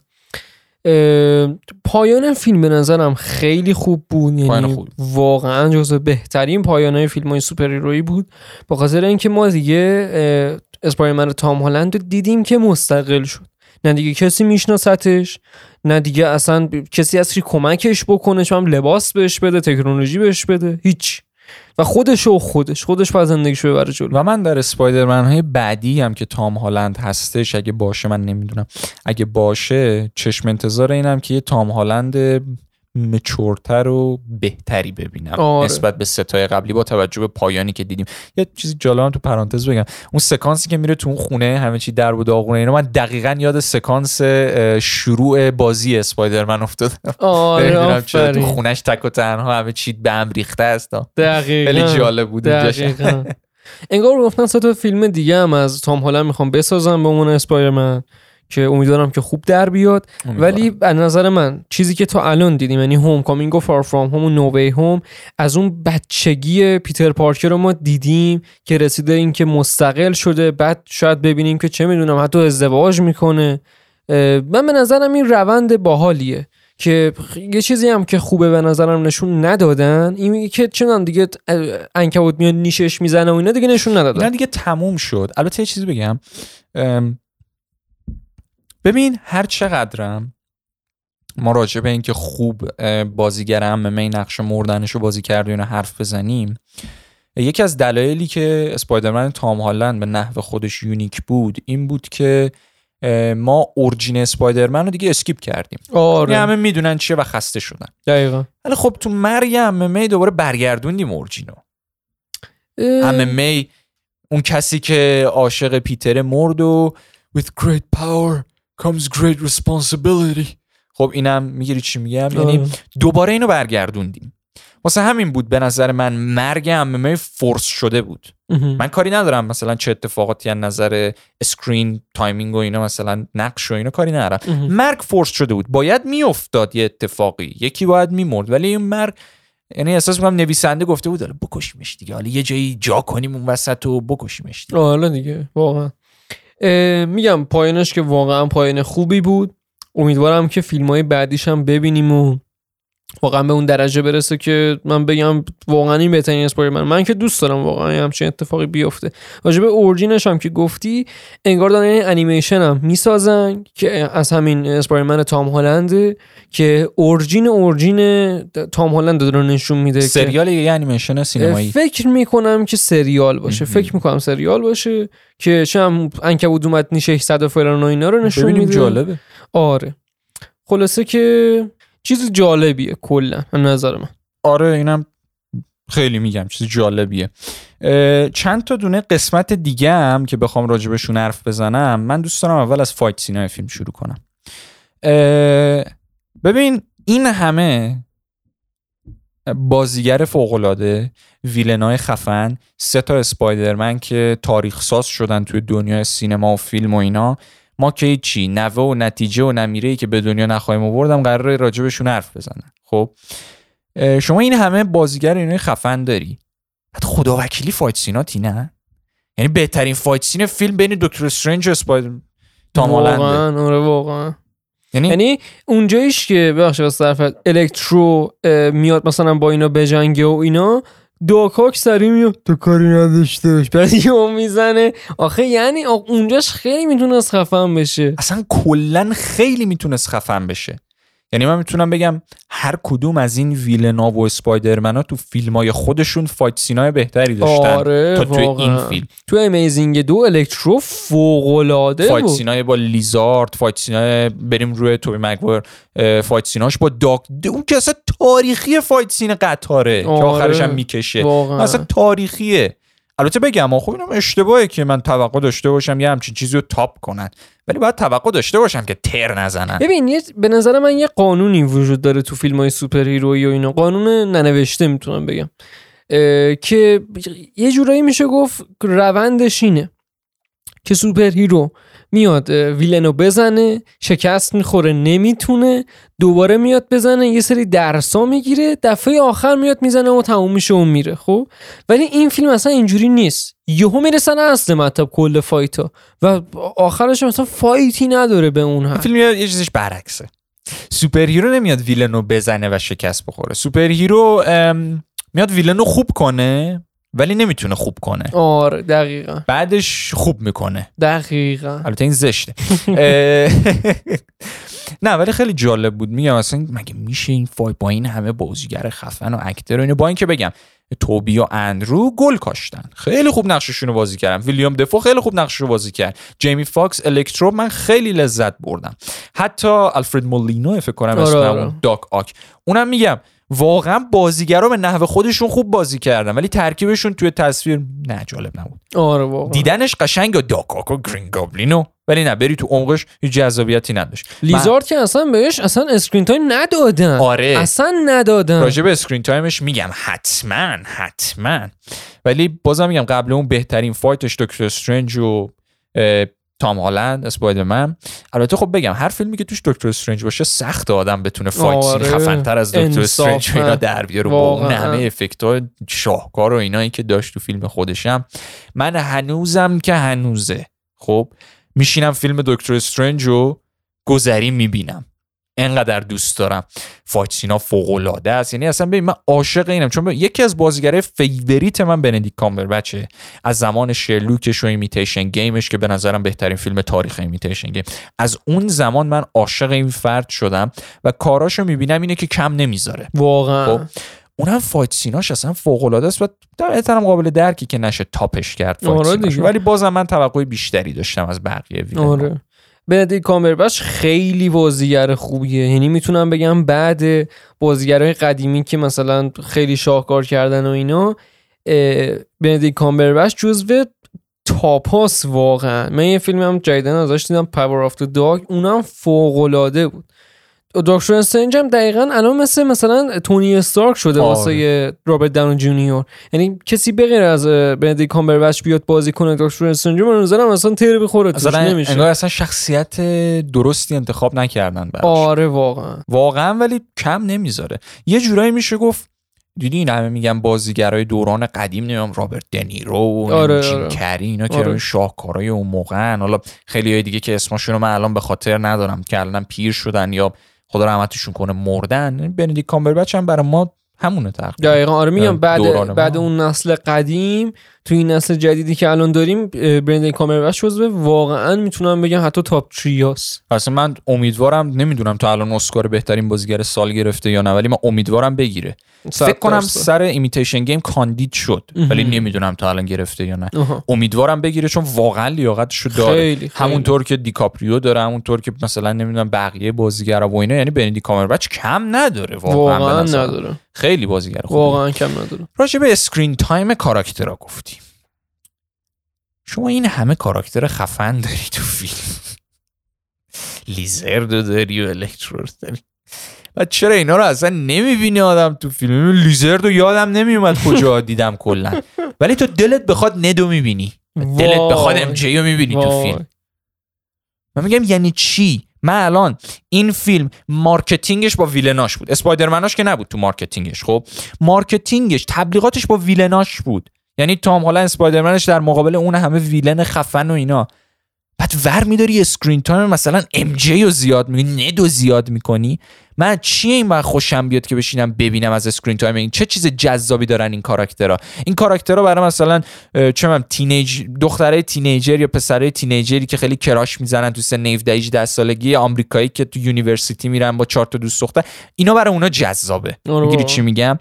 پایان فیلم به نظرم خیلی خوب بود یعنی خوبی. واقعا جزو بهترین پایان های فیلم های سوپر هیرویی بود به خاطر اینکه ما دیگه اه، اسپایدرمن تام هالند رو دیدیم که مستقل شد نه دیگه کسی میشناستش نه دیگه اصلا کسی از که کمکش بکنه چون لباس بهش بده تکنولوژی بهش بده هیچ و خودش و خودش خودش باید زندگیشو ببره جلو. و من در اسپایدرمن های بعدی هم که تام هالند هستش اگه باشه من نمی‌دونم. اگه باشه چشم انتظار اینم که یه تام هالند مچورتر و بهتری ببینم آره. نسبت به ستای قبلی با توجه به پایانی که دیدیم یه چیزی جالب هم تو پرانتز بگم اون سکانسی که میره تو اون خونه همه چی در و داغونه اینا من دقیقا یاد سکانس شروع بازی اسپایدرمن افتادم آره تو. خونش تک و تنها همه چی به هم ریخته است دقیقاً خیلی جالب بود. دقیقاً. انگار گفتن سه تا فیلم دیگه هم از تام هالند می‌خوام بسازم به عنوان اسپایدرمن که امیدوارم که خوب در بیاد. ولی از نظر من چیزی که تا الان دیدیم یعنی هوم کامینگ و فار فرام هوم و نووی هوم از اون بچگی پیتر پارکر رو ما دیدیم که رسیده این که مستقل شده. بعد شاید ببینیم که چه می‌دونم حتی ازدواج می‌کنه. من به نظرم این روند باحالیه که یه چیزی هم که خوبه به نظرم نشون ندادن این که چنان دیگه اه، عنکبوت میاد نیشش می‌زنه و اینا دیگه نشون ندادن. اینا دیگه تموم شد. البته یه چیزی بگم. ام، ببین هر چقدرم ما راجع به اینکه خوب بازیگر عمه می نقش مردنش رو بازی کرده و حرف بزنیم یکی از دلایلی که اسپایدرمن تام هالند به نحو خودش unique بود این بود که ما origin اسپایدرمن رو دیگه skip کردیم. یعنی آره همه می‌دونن چیه و خسته شدن. دقیقا. ولی خب تو مرگ عمه می دوباره برگردوندیم origin و. عمه می اون کسی که عاشق پیتر مرد و with great power comes great responsibility. خب اینم می‌گیری چی میگم؟ یعنی آره. دوباره اینو برگردوندیم. واسه همین بود به نظر من مرگ عمه force شده بود. من کاری ندارم مثلا چه اتفاقاتی از نظر screen timing و اینا مثلا نقش و اینا کاری ندارم. مرگ force شده بود. باید میافتاد یه اتفاقی. یکی باید میمرد. ولی این مرگ یعنی احساس می‌کنم نویسنده گفته بود حالا بکشیمش دیگه. حالا یه جایی جا کنیم اون وسط و بکشیمش دیگه. حالا دیگه واقعا. میگم پایانش که واقعا پایان خوبی بود. امیدوارم که فیلم های بعدیش هم ببینیم و واقعا به اون درجه برسه که من بگم واقعا این بهترین اسپایدرمن من که دوست دارم واقعا همچین اتفاقی بیفته. راجع به اورجینش هم که گفتی انگار دارن این انیمیشن هم می‌سازن که از همین اسپایدرمن تام هالنده که اورجین اورجین تام هالند رو نشون میده که- سریال یه انیمیشن سینمایی. فکر می‌کنم که سریال باشه. فکر می‌کنم سریال باشه که شم انکبود اومد نی 600 و فلان و اینا رو نشون میده. جالبه. آره. خلاصه که چیز جالبیه کلا از نظر من. آره اینم خیلی میگم چیز جالبیه. چند تا دونه قسمت دیگه هم که بخوام راجبشون حرف بزنم من دوست دارم اول از فایت سینای فیلم شروع کنم. ببین این همه بازیگر فوقالعاده villain ای خفن سه تا اسپایدرمن که تاریخ ساز شدن توی دنیای سینما و فیلم و اینا ما که چی نوه و نتیجه و نبیره که به دنیا نخواهیم آوردم قراره راجبشون حرف بزنن خب؟ شما این همه بازیگر اینای خفن داری. بعد خدا وکیلی fight scene اتی نه یعنی بهترین fight scene فیلم بین دکتر استرنج و اسپایدر تام واقعا آره واقعا. یعنی یعنی اونجاییش که ببخشید طرف الکترو میاد مثلا با اینا بجنگه و اینا Doc Ock سری میاد تو کاری نداشتهش بعد یهو می‌زنه. آخه یعنی اونجاش خیلی می‌تونست خفن بشه. اصلا کلا خیلی می‌تونست خفن بشه. یعنی من می‌تونم بگم هر کدوم از این villain ا و اسپایدرمن ها تو فیلم های خودشون fight scene ای بهتری داشتن. آره تا توی واقعا. این فیلم. تو Amazing دو الکترو فوق العاده fight scene ای با لیزارد fight scene ای بریم روی توبی مگویر اه، fight scene اش با Doc. اون که اصلا تاریخی fight scene قطاره که آره. آخرش هم می‌کشه. اصلا تاریخیه. البته بگم آخه اینم اشتباهه که من توقع داشته باشم یه همچین چیزی رو top کنن. ولی باید توقع داشته باشم که تر نزنن. ببین یه به نظر من یه قانونی وجود داره تو فیلم های superhero یی و اینا. قانون ننوشته می‌تونم بگم. که یه جورایی میشه گفت روندش اینه که superhero میاد villain و بزنه شکست می‌خوره نمی‌تونه دوباره میاد بزنه یه سری درسا می‌گیره دفعه آخر میاد می‌زنه و تموم میشه و میره خب؟ ولی این فیلم اصلا اینجوری نیست. یهو می‌رسن اصل مطلب کل fight ا و آخرش مثلا fight ی نداره به اون حد. فیلم یه چیزش برعکسه. superhero نمیاد villain و بزنه و شکست بخوره. superhero میاد villain و خوب کنه. ولی نمی‌تونه خوب کنه. آره دقیقا. بعدش خوب می‌کنه. دقیقا. البته این زشته. نه ولی خیلی جالب بود. میگم اصلا مگه میشه این fight با این همه بازیگر خفن و actor و اینو با اینکه بگم توبی و اندرو گل کاشتن. خیلی خوب نقششون رو بازی کردن. ویلیام دفو خیلی خوب نقشش رو بازی کرد. جیمی فاکس الکترو من خیلی لذت بردم. حتی آلفرد مولینو فکر کنم آره، اسم آره. اون داک آک. اونم میگم واقعا بازیگرا به نحو خودشون خوب بازی کردن ولی ترکیبشون توی تصویر نه جالب نبود. آره واقعا. دیدنش قشنگ و داکاک و گرین گابلینو ولی نه بری تو عمقش هیچ جذابیتی نداشت. لیزارد که اصلا بهش اصلا screen time ندادن. آره. اصلا ندادن. راجع به screen time ش میگم حتما حتما. ولی بازم میگم قبل اون بهترین fight ش دکتر استرنج و تام هالند اسپایدرمن البته خب بگم هر فیلمی که توش دکتر استرنج باشه سخت آدم بتونه fight آره. خفنتر از دکتر. استرنج و اینا در بیاره با اون. همه افکت شاهکار و اینایی که داشت تو فیلم خودشم من هنوزم که هنوزه خب میشینم فیلم دکتر استرنج رو گذری می‌بینم انقدر دوست دارم. fight scene ا فوق العاده است. یعنی اصلا ببین من عاشق اینم. چون یکی از بازیگرای favorite من بندیک کامبربچه از زمان شرلوکش و Imitation Game ش که به نظرم بهترین فیلم تاریخ Imitation Game. از اون زمان من عاشق این فرد شدم و کاراشو می‌بینم اینه که کم نمی‌ذاره. واقعا. خب اونم fight scene اش اصلا فوق العاده است و در قابل درکی که نشه top ش کرد fight آره. ولی بازم من توقع بیشتری داشتم از بقیه villain آره. بندیک کامبربچ خیلی بازیگر خوبیه. یعنی می‌تونم بگم بعد بازیگرهای قدیمی که مثلا خیلی شاهکار کردن و اینا بندیک کامبربچ جزو top اس واقعا. من یه فیلمی هم جدیدن ازش دیدم Power of Dog اونم فوق العاده بود. دکتر استرنج هم دقیقا الان مثل مثلا تونی استارک شده آره. واسه رابرت داون جونیور یعنی کسی بغیر از اه، بندیک کامبربچ بیاد بازی کنه دکتر استرنج من نظرم اصلا تیر بخوره توش اصلا نمیشه انگار اصلا شخصیت درستی انتخاب نکردن براش آره واقعا واقعا ولی کم نمی‌ذاره یه جورایی میشه گفت دیدی این همه میگن بازیگرای دوران قدیم نمیم رابرت دنیرو و آره، جیم آره. کری اینا که آره. شاهکارای اون موقعن حالا خیلی های دیگه که اسمشون رو من الان به خاطر ندارم که الان پیر شدن یا خدا رحمتشون کنه مردن. بندیک کامبربچ هم برای ما همونه تقریبا. دقیقا. آره میگم ما. بعد بعد اون نسل قدیم تو این نسل جدیدی که الان داریم بندیک کامبربچ جزو واقعا می‌تونم بگم حتی top three اس اصلا من امیدوارم نمی‌دونم تا الان اسکار بهترین بازیگر سال گرفته یا نه ولی من امیدوارم بگیره. فکر کنم سر Imitation Game کاندید شد ولی نمی‌دونم تا الان گرفته یا نه. آها. امیدوارم بگیره چون واقعا لیاقتشو داره. خیلی، خیلی. همونطور که دیکاپریو داره همونطور که مثلا نمی‌دونم بقیه بازیگرا و اینا یعنی بندیک کامبربچ کم نداره واقعا, واقعا. نداره. خیلی بازیگر خوبه واقعا کم نداره. راجع به screen time کاراکترها گفتیم شما این همه کاراکتر خفن داری تو فیلم. لیزردو داری و الکترور داری. و چرا اینا رو اصلا نمی‌بینی آدم تو فیلم؟ لیزردو یادم نمیومد کجا دیدم کلا. ولی تا دلت بخواد ندو می‌بینی. دلت. بخواد MJ رو می‌بینی تو. فیلم. من میگم یعنی چی؟ من الان این فیلم marketing ش با villain اش بود. اسپایدرمناش که نبود تو marketing ش خب؟ marketing ش تبلیغاتش با villain اش بود. یعنی تام هالند اسپایدرمنش در مقابل اون همه villain خفن و اینا. بعد ور میداری screen time مثلا MJ رو زیاد می‌کنی ندو زیاد می‌کنی. من چیه این وقت خوشم بیاد که بشینم ببینم از screen time این؟ چه چیز جذابی دارن این کاراکترها؟ این کاراکترها برای مثلا چه من teenage دخترای teenager یا پسرای teenager ی که خیلی crush می‌زنن تو سن 17 18 سالگی آمریکایی که تو university میرن با چهار تا دوست دختر اینا برای اونا جذابه. آره می‌گیری. چی میگم؟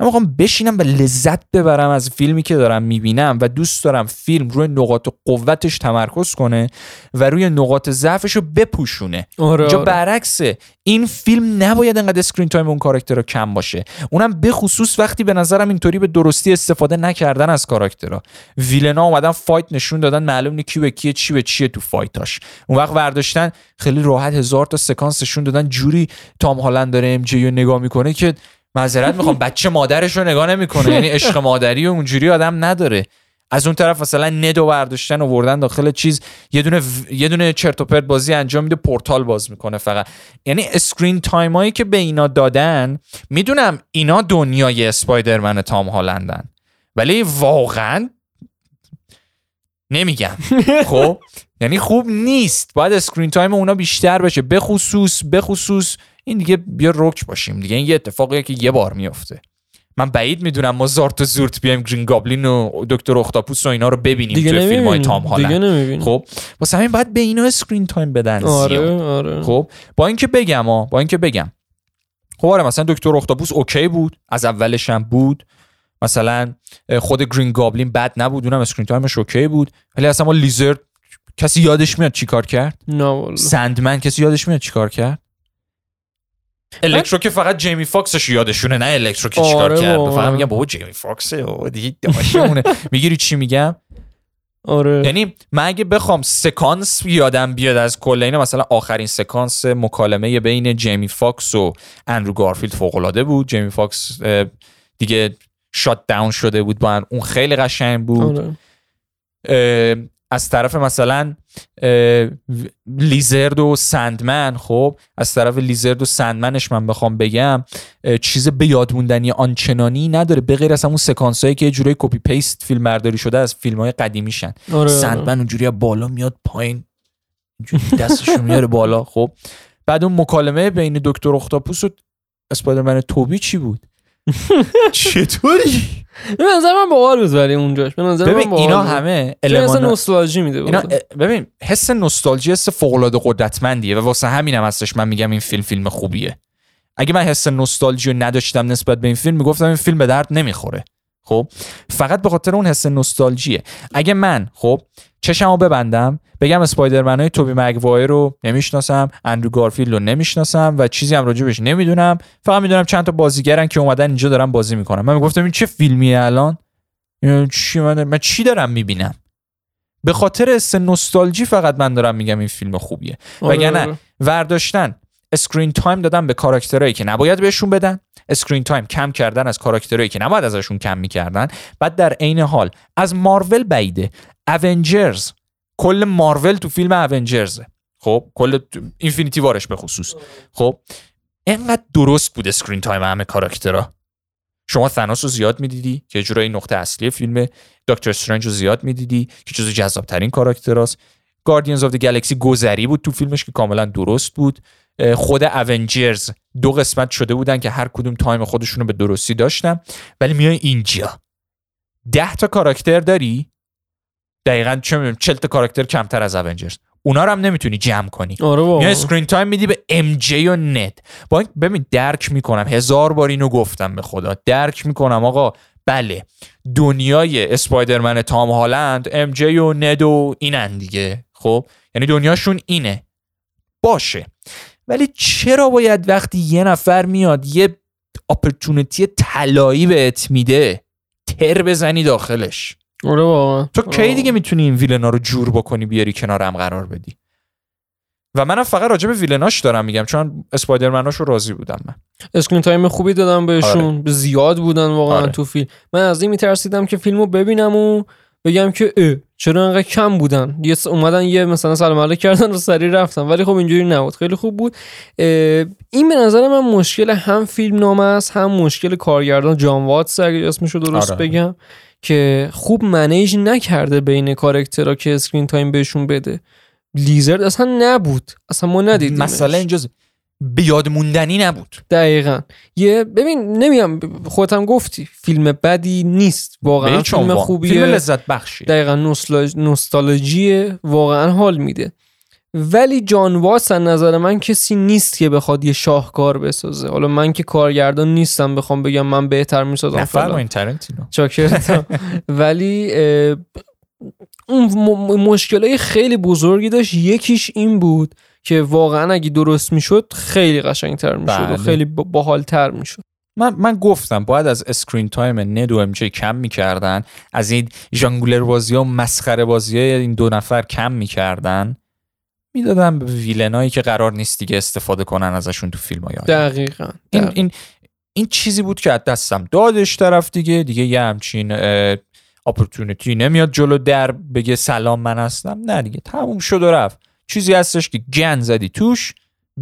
من می‌خوام بشینم و لذت ببرم از فیلمی که دارم می‌بینم و دوست دارم فیلم روی نقاط قوتش تمرکز کنه و روی نقاط ضعفش رو بپوشونه. آره اینجا آره. برعکسه. این فیلم نباید انقدر screen time اون کاراکترها کم باشه. اونم به خصوص وقتی به نظرم اینطوری به درستی استفاده نکردن از کاراکترها. villain ا اومدن fight نشون دادن معلوم نیست کی به کیه چی به چیه تو fight اش. اون وقت برداشتن خیلی راحت هزار تا سکانس نشون دادن. جوری تام هالند داره MJ رو نگاه می‌کنه که معذرت می‌خوام. بچه مادرش رو نگاه نمی‌کنه. یعنی عشق مادری و اونجوری آدم نداره. از اون طرف مثلا ندو برداشتن و وردن داخل چیز یه دونه و- یه دونه چرت و پرت بازی انجام میده پورتال باز می‌کنه فقط. یعنی screen time هایی که به اینا دادن می‌دونم اینا دنیای اسپایدرمن تام هالندن. ولی واقعا نمیگم. خب؟ یعنی خوب نیست. باید screen time اونا بیشتر بشه. بخصوص بخصوص این دیگه بیا رک باشیم دیگه. این یه اتفاقیه که یه بار میفته. من بعید می‌دونم ما زارت و زورت بیایم گرین گابلین و دکتر اختاپوس و اینا رو ببینیم دیگه توی فیلم های تام دیگه هالند خب واسه همین باید به اینا screen time بدن آره زیاد. آره. خب با اینکه بگم ها با اینکه بگم. خب آره مثلا دکتر اختاپوس OK بود از اولش هم بود. مثلا خود گرین گابلین بد نبود اونم screen time ش OK بود. ولی اصلا ما لیزرد کسی یادش میاد چیکار کرد؟ نه سندمن کسی یادش میاد چیکار کرد؟ الکترو که فقط جیمی فاکسش یادشونه نه الکترو که چیکار آره کرد. فقط میگم بابا جیمی داشمونه می‌گیری چی میگم؟ آره. یعنی من اگه بخوام سکانس یادم بیاد از کل اینا مثلا آخرین سکانس مکالمه بین جیمی فاکس و اندرو گارفیلد فوق العاده بود جیمی فاکس دیگه shut down شده بود با. اون خیلی قشنگ بود. آره. از طرف مثلا لیزرد و سندمن خب؟ از طرف لیزرد و سندمنش من بخوام بگم چیز به یاد موندنی آنچنانی نداره به غیر از همون سکانس هایی که یه جورای copy paste فیلم برداری شده از فیلم های قدیمیشن آره سندمن اونجوری بالا میاد پایین اینجوری دستشو میاره بالا خب؟ بعد اون مکالمه بین دکتر اختاپوس و اسپایدرمن توبی چی بود؟ چطوری؟ به نظر من باحال بود ولی اونجاش. به نظر من ببین باحال اینا. همه المان نوستالژی میده اینا. ببین حس نوستالژی حس فوق العاده قدرتمندیه و واسه همینم هستش من میگم این فیلم فیلم خوبیه. اگه من حس نوستالژی رو نداشتم نسبت به این فیلم می‌گفتم این فیلم به درد نمی‌خوره. خب؟ فقط به خاطر اون حس نوستالژیه. اگه من خب چشمو ببندم بگم اسپایدرمن های توبی مگوایر رو نمی‌شناسم اندرو گارفیلد رو نمی‌شناسم و چیزی هم راجبش نمی‌دونم. فقط می‌دونم چند تا بازیگرن که اومدن اینجا دارن بازی می‌کنن. من می‌گفتم این چه فیلمیه الان؟ چی من, من چی دارم می‌بینم؟ به خاطر حس نوستالژی فقط من دارم میگم این فیلم خوبیه. آره، وگرنه. ورداشتن screen time دادن به کاراکترهایی که نباید بهشون بدن. screen time کم کردن از کاراکترهایی که نباید ازشون کم می‌کردن. بعد در عین حال از مارول بعیده. اونجرز کل مارول تو فیلم اونجرزه خب کل اینفینیتی وارش به خصوص. خب انقدر درست بود screen time همه کاراکترها. شما ثانوس رو زیاد می‌دیدی که جورایی نقطه اصلی فیلمه دکتر استرنج رو زیاد می‌دیدی که جزو جذابترین کاراکتراست گاردینز آف دی گلکسی گذری بود تو فیلمش که کاملا درست بود. خود اونجرز دو قسمت شده بودن که هر کدوم time خودشون رو به درستی داشتن. ولی میای اینجا. ده تا کاراکتر داری؟ دقیقا چه می‌دونم 40 تا کاراکتر کمتر از اونجرز اونا رو هم نمی‌تونی جمع کنی. آره یا screen time میدی به ام جی و ند با این ببین درک می‌کنم. هزار بار اینو گفتم به خدا. درک می‌کنم آقا. بله. دنیای اسپایدرمن تام هالند ام جی و ند و اینن دیگه. خب؟ یعنی دنیاشون اینه. باشه. ولی چرا باید وقتی یه نفر میاد یه opportunity طلایی بهت میده؟ تر بزنی داخلش. آره واقعا. تو کی دیگه می‌تونی این villain ا رو جور بکنی بیاری کنارم قرار بدی؟ و منم فقط راجع به villain اش دارم میگم چون اسپایدرمناش رو راضی بودم من. screen time خوبی دادن بهشون. زیاد بودن واقعا آره. تو فیلم. من از این میترسیدم که فیلمو ببینم و بگم که اه چرا انقدر کم بودن؟ یه اومدن یه مثلا سلام علیک کردن و سریع رفتن ولی خب اینجوری نبود. خیلی خوب بود. این به نظر من مشکل هم فیلم نامه است هم مشکل کارگردان. جان واتس اگه اسمشو درست آره. بگم که خوب manage نکرده بین کارکترها که screen time بهشون بده. لیزرد اصلا نبود. اصلا ما ندیدیم مسئله اینجاست. به یاد موندنی نبود. دقیقا. یه ببین نمیام خودت هم گفتی فیلم بدی نیست. واقعا فیلم. خوبیه. فیلم لذت بخشی دقیقا نوستالژ... نوستالژیه. واقعا حال میده. ولی جان واتس از نظر من کسی نیست که بخواد یه شاهکار بسازه. حالا من که کارگردان نیستم بخوام بگم من بهتر می‌سازم نفرمایین تارانتینو. ولی اون م- مشکلای خیلی بزرگی داشت. یکیش این بود که واقعا اگه درست می‌شد خیلی قشنگتر می‌شد و بله. خیلی با- باحالتر می‌شد. من من گفتم باید از screen time ند و ام کم می‌کردن از این ژانگولر بازی ها و مسخره بازی های این دو نفر کم می‌کردن. می‌دادن به villain ایی که قرار نیست دیگه استفاده کنن ازشون تو فیلم های دقیقا این. این این چیزی بود که از دستم دادش طرف دیگه. دیگه یه همچین opportunity نمیاد جلو در بگه سلام من هستم. نه دیگه تموم شد و رفت. چیزی هستش که گند زدی توش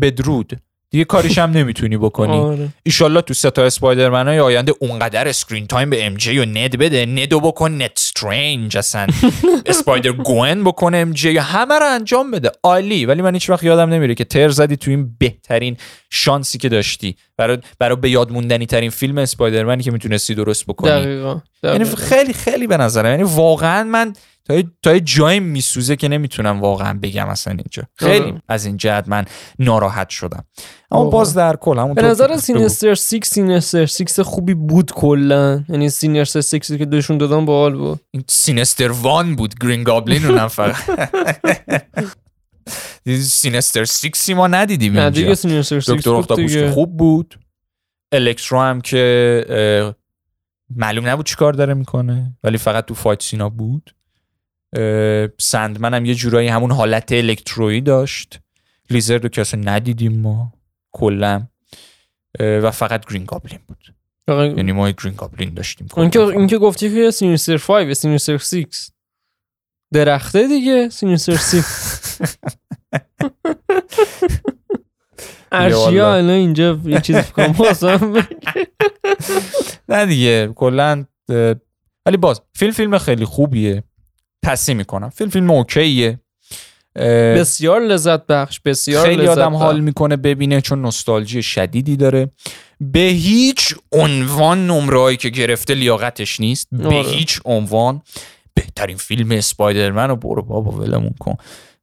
بدرود. دیگه کاریش هم نمی‌تونی بکنی. آره. ایشالله تو سه تا اسپایدرمن های آینده اونقدر screen time به ام جی و ند بده. ندو بکن ند استرنج اصلا. اسپایدر گوین بکنه ام جی همه رو انجام بده. عالی. ولی من هیچ وقت یادم نمیره که تر زدی تو این بهترین شانسی که داشتی. برای برای به یاد موندنی ترین فیلم اسپایدرمنی که می‌تونستی درست بکنی. دقیقا, یعنی دقیقاً. خیلی خیلی به نظرم. یعنی واقعا من تا تا جایی میسوزه که نمی‌تونم واقعا بگم اصلا اینجا. خیلی آره. از این جهت من ناراحت شدم. اما. باز در کل همون به نظر سینستر سیکس سینستر سیکس خوبی بود کلا. یعنی سینستر سیکس که نشون دادن باحال بود. این سینستر وان بود گرین گابلین اونم فقط. سینستر سیکسی ما ندیدیم اینجا. دکتر اختاپوس خوب بود. الکترو هم که معلوم نبود چی کار داره می‌کنه ولی فقط تو fight scene ا بود. سندمن هم یه جورایی همون حالت الکترویی داشت. لیزرد رو که اصلا ندیدیم ما کلا. و فقط گرین گابلین بود. یعنی ما گرین گابلین داشتیم. اون که. این که گفتی که سینستر 5 سینستر 6 درخته دیگه سینستر 6 ارشیا. الان اینجا یه چیز کنم واسم نه دیگه کلا ولی باز فیلم فیلم خیلی خوبیه. تصحیح می‌کنم. فیلم فیلم اوکیه. بسیار لذت بخش بسیار خیلی لذت آدم بخش. حال می‌کنه ببینه چون نوستالژی شدیدی داره. به هیچ عنوان نمرهایی که گرفته لیاقتش نیست. به آره. هیچ عنوان. بهترین فیلم اسپایدرمن رو برو بابا ولمون کن.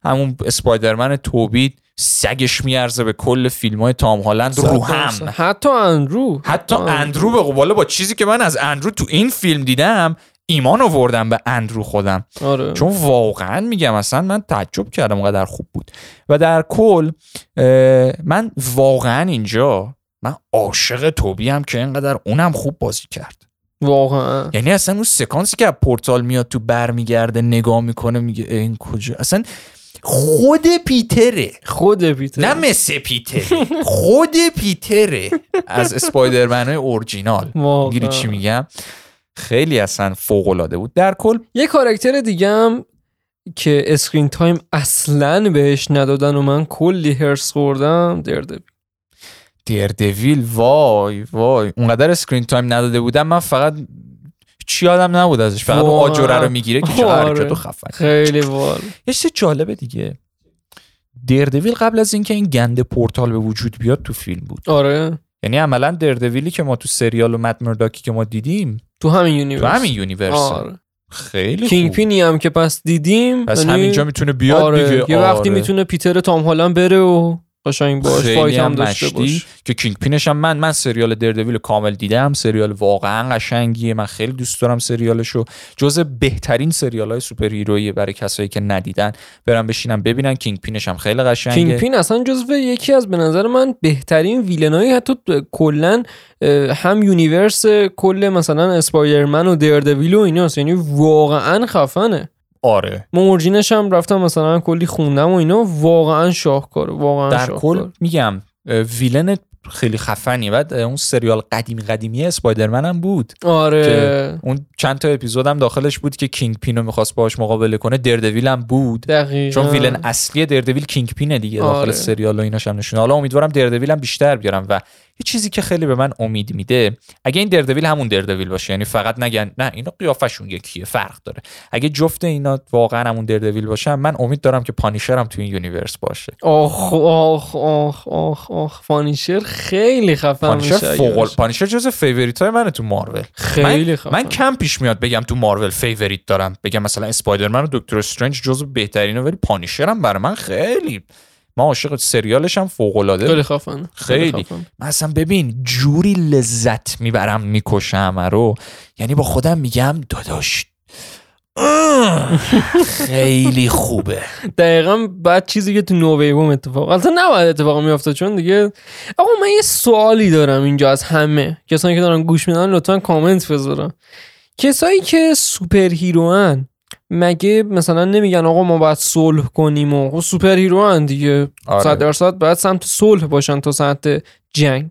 همون اسپایدرمن توبید سگش میارزه به کل فیلم های تام هالند رو هم. حتی اندرو. حتی اندرو. به قباله با چیزی که من از اندرو تو این فیلم دیدم ایمان آوردم به اندرو خودم. آره. چون واقعا میگم اصلا من تعجب کردم اونقدر خوب بود. و در کل من واقعا اینجا من عاشق توبی هم که اینقدر اونم خوب بازی کرد. واقعا. یعنی اصلا اون سکانسی که از پورتال میاد تو برمیگرده نگاه می‌کنه میگه این کجا؟ اصلا خود پیتره. خود پیتر نه مثل پیتره. خود پیتره از اسپایدرمن های اورجینال. می‌گیری چی میگم؟ خیلی اصلا فوق العاده بود. در کل یه کاراکتر دیگه هم که screen time اصلا بهش ندادن و من کلی حرص خوردم دردویل دیردویل وای وای. اونقدر screen time نداده بودم من فقط چی یادم نبود ازش؟ فقط اون. آجوره رو می‌گیره که چه. حرکت و خفن. خیلی وال یه چیز جالبه دیگه. دیردویل قبل از اینکه این گند پورتال به وجود بیاد تو فیلم بود. آره. یعنی عملا دیردویلی که ما تو سریال و مت مرداکی که ما دیدیم تو همین universe تو همین universe آره. خیلی کینگ پینی هم که پس دیدیم پس یعنی همینجا می‌تونه بیاد آره. دیگه یه وقتی آره. می‌تونه پیتر تام هالند بره و قشنگ باش fight هم داشته باش. که کینگ پینش هم من من سریال دردویل کامل دیدم. سریال واقعا قشنگیه. من خیلی دوست دارم سریالشو. جز بهترین سریال های superhero یی برای کسایی که ندیدن برم بشینم ببینن. کینگ پینش هم خیلی قشنگه. کینگ پین اصلا جزو یکی از به نظر من بهترین villain ایی حتی کلا هم universe کل مثلا اسپایدرمن و دیردویل و ایناست. یعنی واقعا خفنه. آره. من origin ش هم رفتم مثلا کلی خوندم و اینا. واقعا شاهکاره واقعا در شاهکار. کل میگم villain خیلی خفنی بعد اون سریال قدیمی قدیمی اسپایدرمن هم بود. آره. که اون چند تا اپیزود هم داخلش بود که کینگ پینو می‌خواست باهاش مقابله کنه. دردویل هم بود. دقیقا. چون villain اصلی دردویل کینگ پینه دیگه داخل آره. سریال و ایناش هم نشونه. حالا امیدوارم دردویل هم بیشتر بیارن. و یه چیزی که خیلی به من امید میده اگه این دردویل همون دردویل باشه یعنی فقط نگن نه اینا قیافشون یکیه فرق داره. اگه جفت اینا واقعا همون دردویل باشن من امید دارم که پانیشر هم تو این universe باشه. آخ آخ آخ آخ آخ. پانیشر خیلی خفن پانیشر میشه. پانیشر جز favorite های منه تو مارول. خیلی من, خفن من کم پیش میاد بگم تو مارول favorite دارم. بگم مثلا اسپایدرمن و دکتر استرنج جزو بهترینه ولی پانیشر هم برای من خیلی من عاشق سریالش هم فوق العاده خیلی خفن خیلی. من اصلا ببین جوری لذت می‌برم می‌کشم همه رو. یعنی با خودم میگم داداش خیلی خوبه. دقیقا بعد چیزی که تو نوویبوم اتفاق البته نباید اتفاق میافته چون دیگه آقا من یه سوالی دارم اینجا از همه. کسانی که دارن گوش میدن لطفا کامنت بذارن. کسایی که سوپر هیروان مگه مثلا نمیگن آقا ما باید صلح کنیم و خب superhero ان دیگه. آره. صد درصد باید سمت صلح باشن تا سمت جنگ.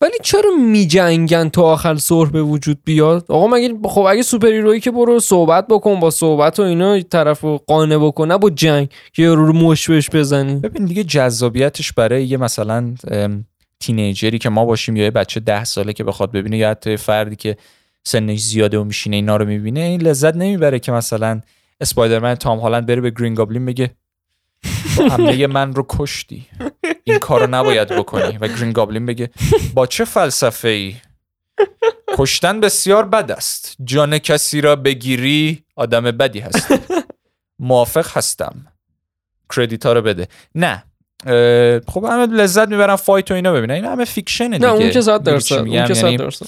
ولی چرا میجنگن تا آخر صلح به وجود بیاد؟ آقا مگه خب اگه superhero یی که برو صحبت بکن با صحبت و اینا طرف رو قانع بکن نه با جنگ که رو مشت بهش بزنی. ببین دیگه جذابیتش برای یه مثلا teenager ی که ما باشیم یا یه بچه ده ساله که بخواد ببینه یا حتی فردی که سنش زیاده و میشینه اینا رو می‌بینه. این لذت نمی‌بره که مثلا اسپایدرمن تام هالند بره به گرین گابلین بگه عمه من رو کشتی. این کار رو نباید بکنی. و گرین گابلین بگه با چه فلسفه ای کشتن بسیار بد است. جان کسی را بگیری آدم بدی هستی. موافق هستم. credit ها رو بده. نه. خب همه لذت می‌برن fight و اینا ببینن. این همه fiction ه دیگه نه اون که صد درصد میگم؟ اون که صد یعنی درصد.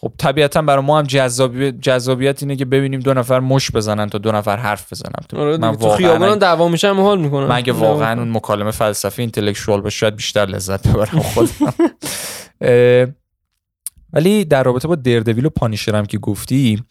خب طبیعتا برای ما هم جذابیت جذابیت اینه که ببینیم دو نفر مش بزنن تا دو نفر حرف بزنن. آره من. تو خیابان هم دعوا میشه هم حال می‌کنم من اگه واقعا اون مکالمه فلسفی اینتלקچوال باشه شاید بیشتر لذت ببرم خودم. ولی در رابطه با دردویل و پانیشر هم که گفتی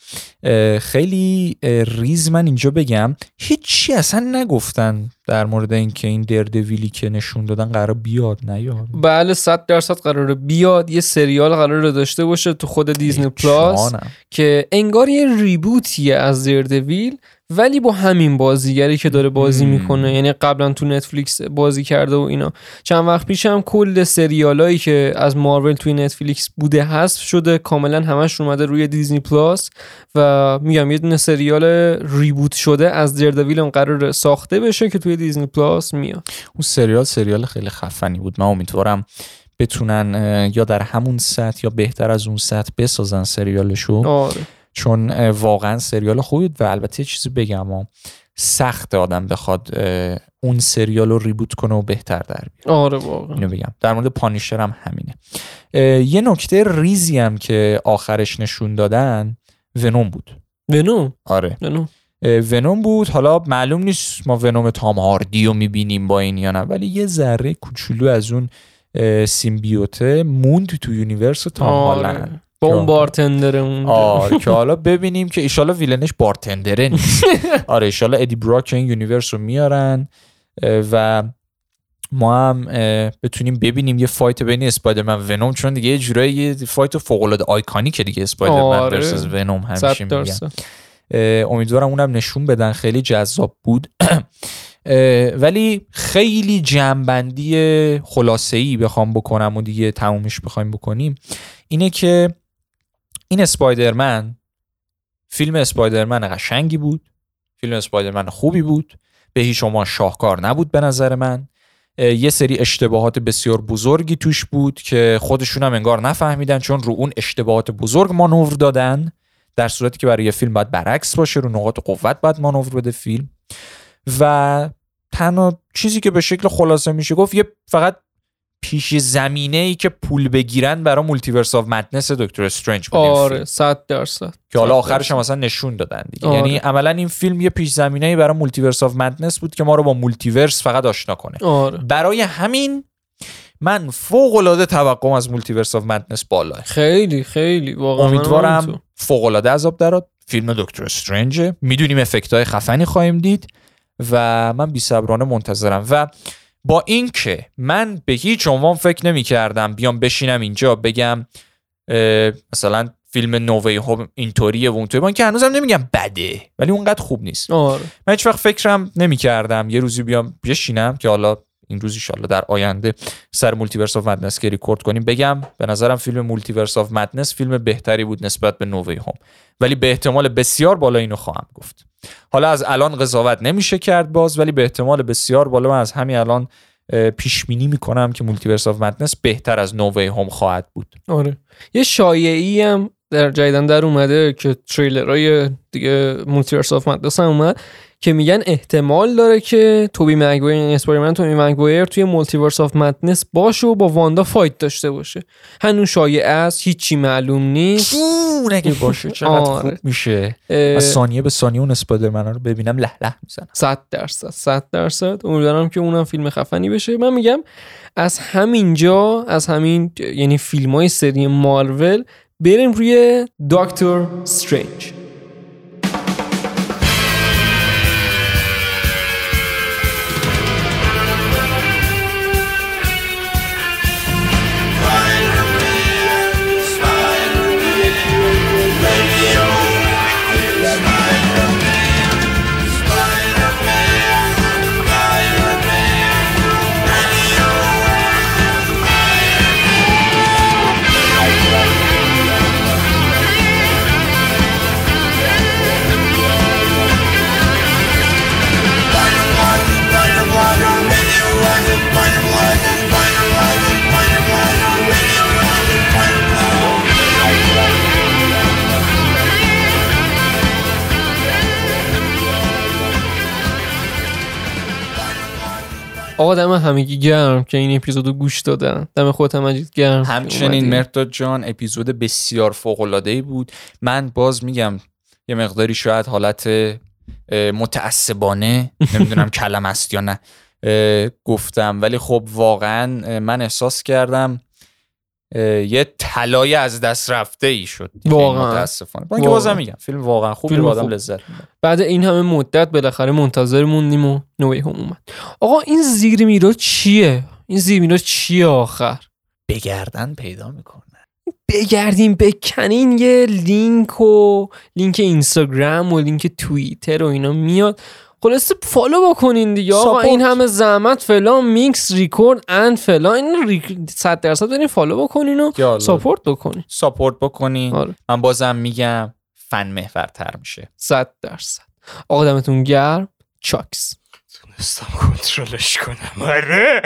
خیلی ریز من اینجا بگم هیچی اصلا نگفتن. در مورد اینکه این دردویلی که نشون دادن قرار بیاد نیاد بله 100 درصد قراره بیاد. یه سریال قراره داشته باشه تو خود دیزنی پلاس. که انگار یه reboot یه از دیردویل ولی با همین بازیگری که داره بازی مم. می‌کنه. یعنی قبلا تو نتفلیکس بازی کرده و اینا. چند وقت پیش هم کل سریالایی که از مارول توی نتفلیکس بوده حذف شده. کاملا همش اومده روی دیزنی پلاس و میگم یه دونه سریال reboot شده از دیردویل هم قرار ساخته بشه که توی دیزنی پلاس میاد. اون سریال سریال خیلی خفنی بود. من امیدوارم بتونن یا در همون سطح یا بهتر از اون سطح بسازن سریالشو. آره. چون واقعا سریال خوبی بود و البته چیزی بگم ها. سخت آدم بخواد اون سریال رو ریبوت کنه و بهتر در بیاره آره واقعا. اینو بگم. در مورد پانیشر هم همینه. یه نکته ریزی هم که آخرش نشون دادن ونوم بود. ونوم؟ آره. ونوم. ونوم بود. حالا معلوم نیست ما ونوم تام هاردی رو می‌بینیم با این یا نه ولی یه ذره کوچولو از اون symbiote ه موند تو universe تام هالند آره. با اون bartender آره که حالا ببینیم که ایشالا villain ش bartender ه نیست. آره ایشالا ادی براک این universe رو میارن و ما هم بتونیم ببینیم یه fight بین اسپایدرمن ونوم چون دیگه یه جورایی یه فایت فوق العاده iconic ه دیگه اسپایدرمن آره. versus ونوم همیشه میگن. امیدوارم اونم نشون بدن. خیلی جذاب بود. ولی خیلی جنبندی خلاصه ای بخوام بکنم و دیگه تمومش بخوایم بکنیم اینه که این اسپایدرمن فیلم اسپایدرمن قشنگی بود. فیلم اسپایدرمن خوبی بود. به هیچ شما شاهکار نبود به نظر من. یه سری اشتباهات بسیار بزرگی توش بود که خودشون هم انگار نفهمیدن چون رو اون اشتباهات بزرگ مانور دادن. در صورتی که برای یه فیلم باید برعکس باشه رو نقاط قوت باید مانور بده فیلم و تنها چیزی که به شکل خلاصه میشه گفت یه فقط پیش زمینه ای که پول بگیرن برای Multiverse of Madness دکتر استرنج بود. آره صد درصد که حالا آخرش هم. اصلا نشون دادن دیگه آره. یعنی عملا این فیلم یه پیش زمینه ای برای Multiverse of Madness بود که ما رو با multiverse فقط آشنا کنه آره برای همین من فوق العاده توقعم از Multiverse of Madness بالاست خیلی خیلی. واقعا. امیدوارم فوق العاده عذاب درات فیلم دکتر استرنج می‌دونیم افکت های خفنی خواهیم دید و من بی صبرانه منتظرم. و با اینکه من به هیچ عنوان فکر نمی کردم بیام بشینم اینجا بگم مثلا فیلم No Way Home اینطوریه و اونطوری من که هنوزم نمیگم بده ولی اونقدر خوب نیست. آره. من هیچ وقت فکرم نمی کردم یه روزی بیام بشینم که حالا این روز ایشالله در آینده سر Multiverse of Madness که ریکورد کنیم. بگم به نظرم فیلم Multiverse of Madness فیلم بهتری بود نسبت به No Way Home. ولی به احتمال بسیار بالا اینو خواهم گفت. حالا از الان قضاوت نمیشه کرد باز ولی به احتمال بسیار بالا من از همین الان پیش بینی می‌کنم که Multiverse of Madness بهتر از No Way Home خواهد بود. آره. یه شایعی هم در جدیدن در اومده که تریلرهای دیگه Multiverse of Madness هم اومد. که میگن احتمال داره که توبی مگوایر یعنی اسپایدرمن توبی مگوایر توی Multiverse of Madness باشه و با واندا fight داشته باشه. هنوز شایعه است هیچی معلوم نیست. اگه باشه چقدر آره. خوب میشه از ثانیه به ثانیه اون اسپایدرمن رو ببینم له له می‌زنم. صد درصد صد درصد. امیدوارم که اونم فیلم خفنی بشه. من میگم از همینجا از همین یعنی فیلم های سری مارول بریم روی دکتر استرنج. آقا دم همگی گرم که این اپیزودو گوش دادن. دم خودت هم مجید گرم. همچنین. مرداد جان اپیزود بسیار فوق العاده ای بود. من باز میگم یه مقداری شاید حالت متعصبانه نمی‌دونم کلم است یا نه گفتم. ولی خب واقعا من احساس کردم یه طلای از دست رفته ای شد. این واقعا. متاسفانه. اینکه واقعا. بازم میگم فیلم واقعا خوب فیلم آدم. لذت بعد این همه مدت بالاخره منتظر موندیم و نوی هم اومد. آقا این زیر میرا چیه؟ این زیر میرا چیه آخر؟ بگردن پیدا می‌کنه. بگردیم بکنین یه لینک و لینک اینستاگرام و لینک توییتر و اینا میاد. خلاصه فالو بکنین دیگه آقا. این همه زحمت فلان میکس ریکورد اند فلان این ریک- صد درصد برین فالو بکنین و. ساپورت بکنین. ساپورت بکنین. آره. من بازم میگم فن محورتر میشه. صد درصد. آقا دمتون گرم. چاکس. تونستم کنترلش کنم. آره.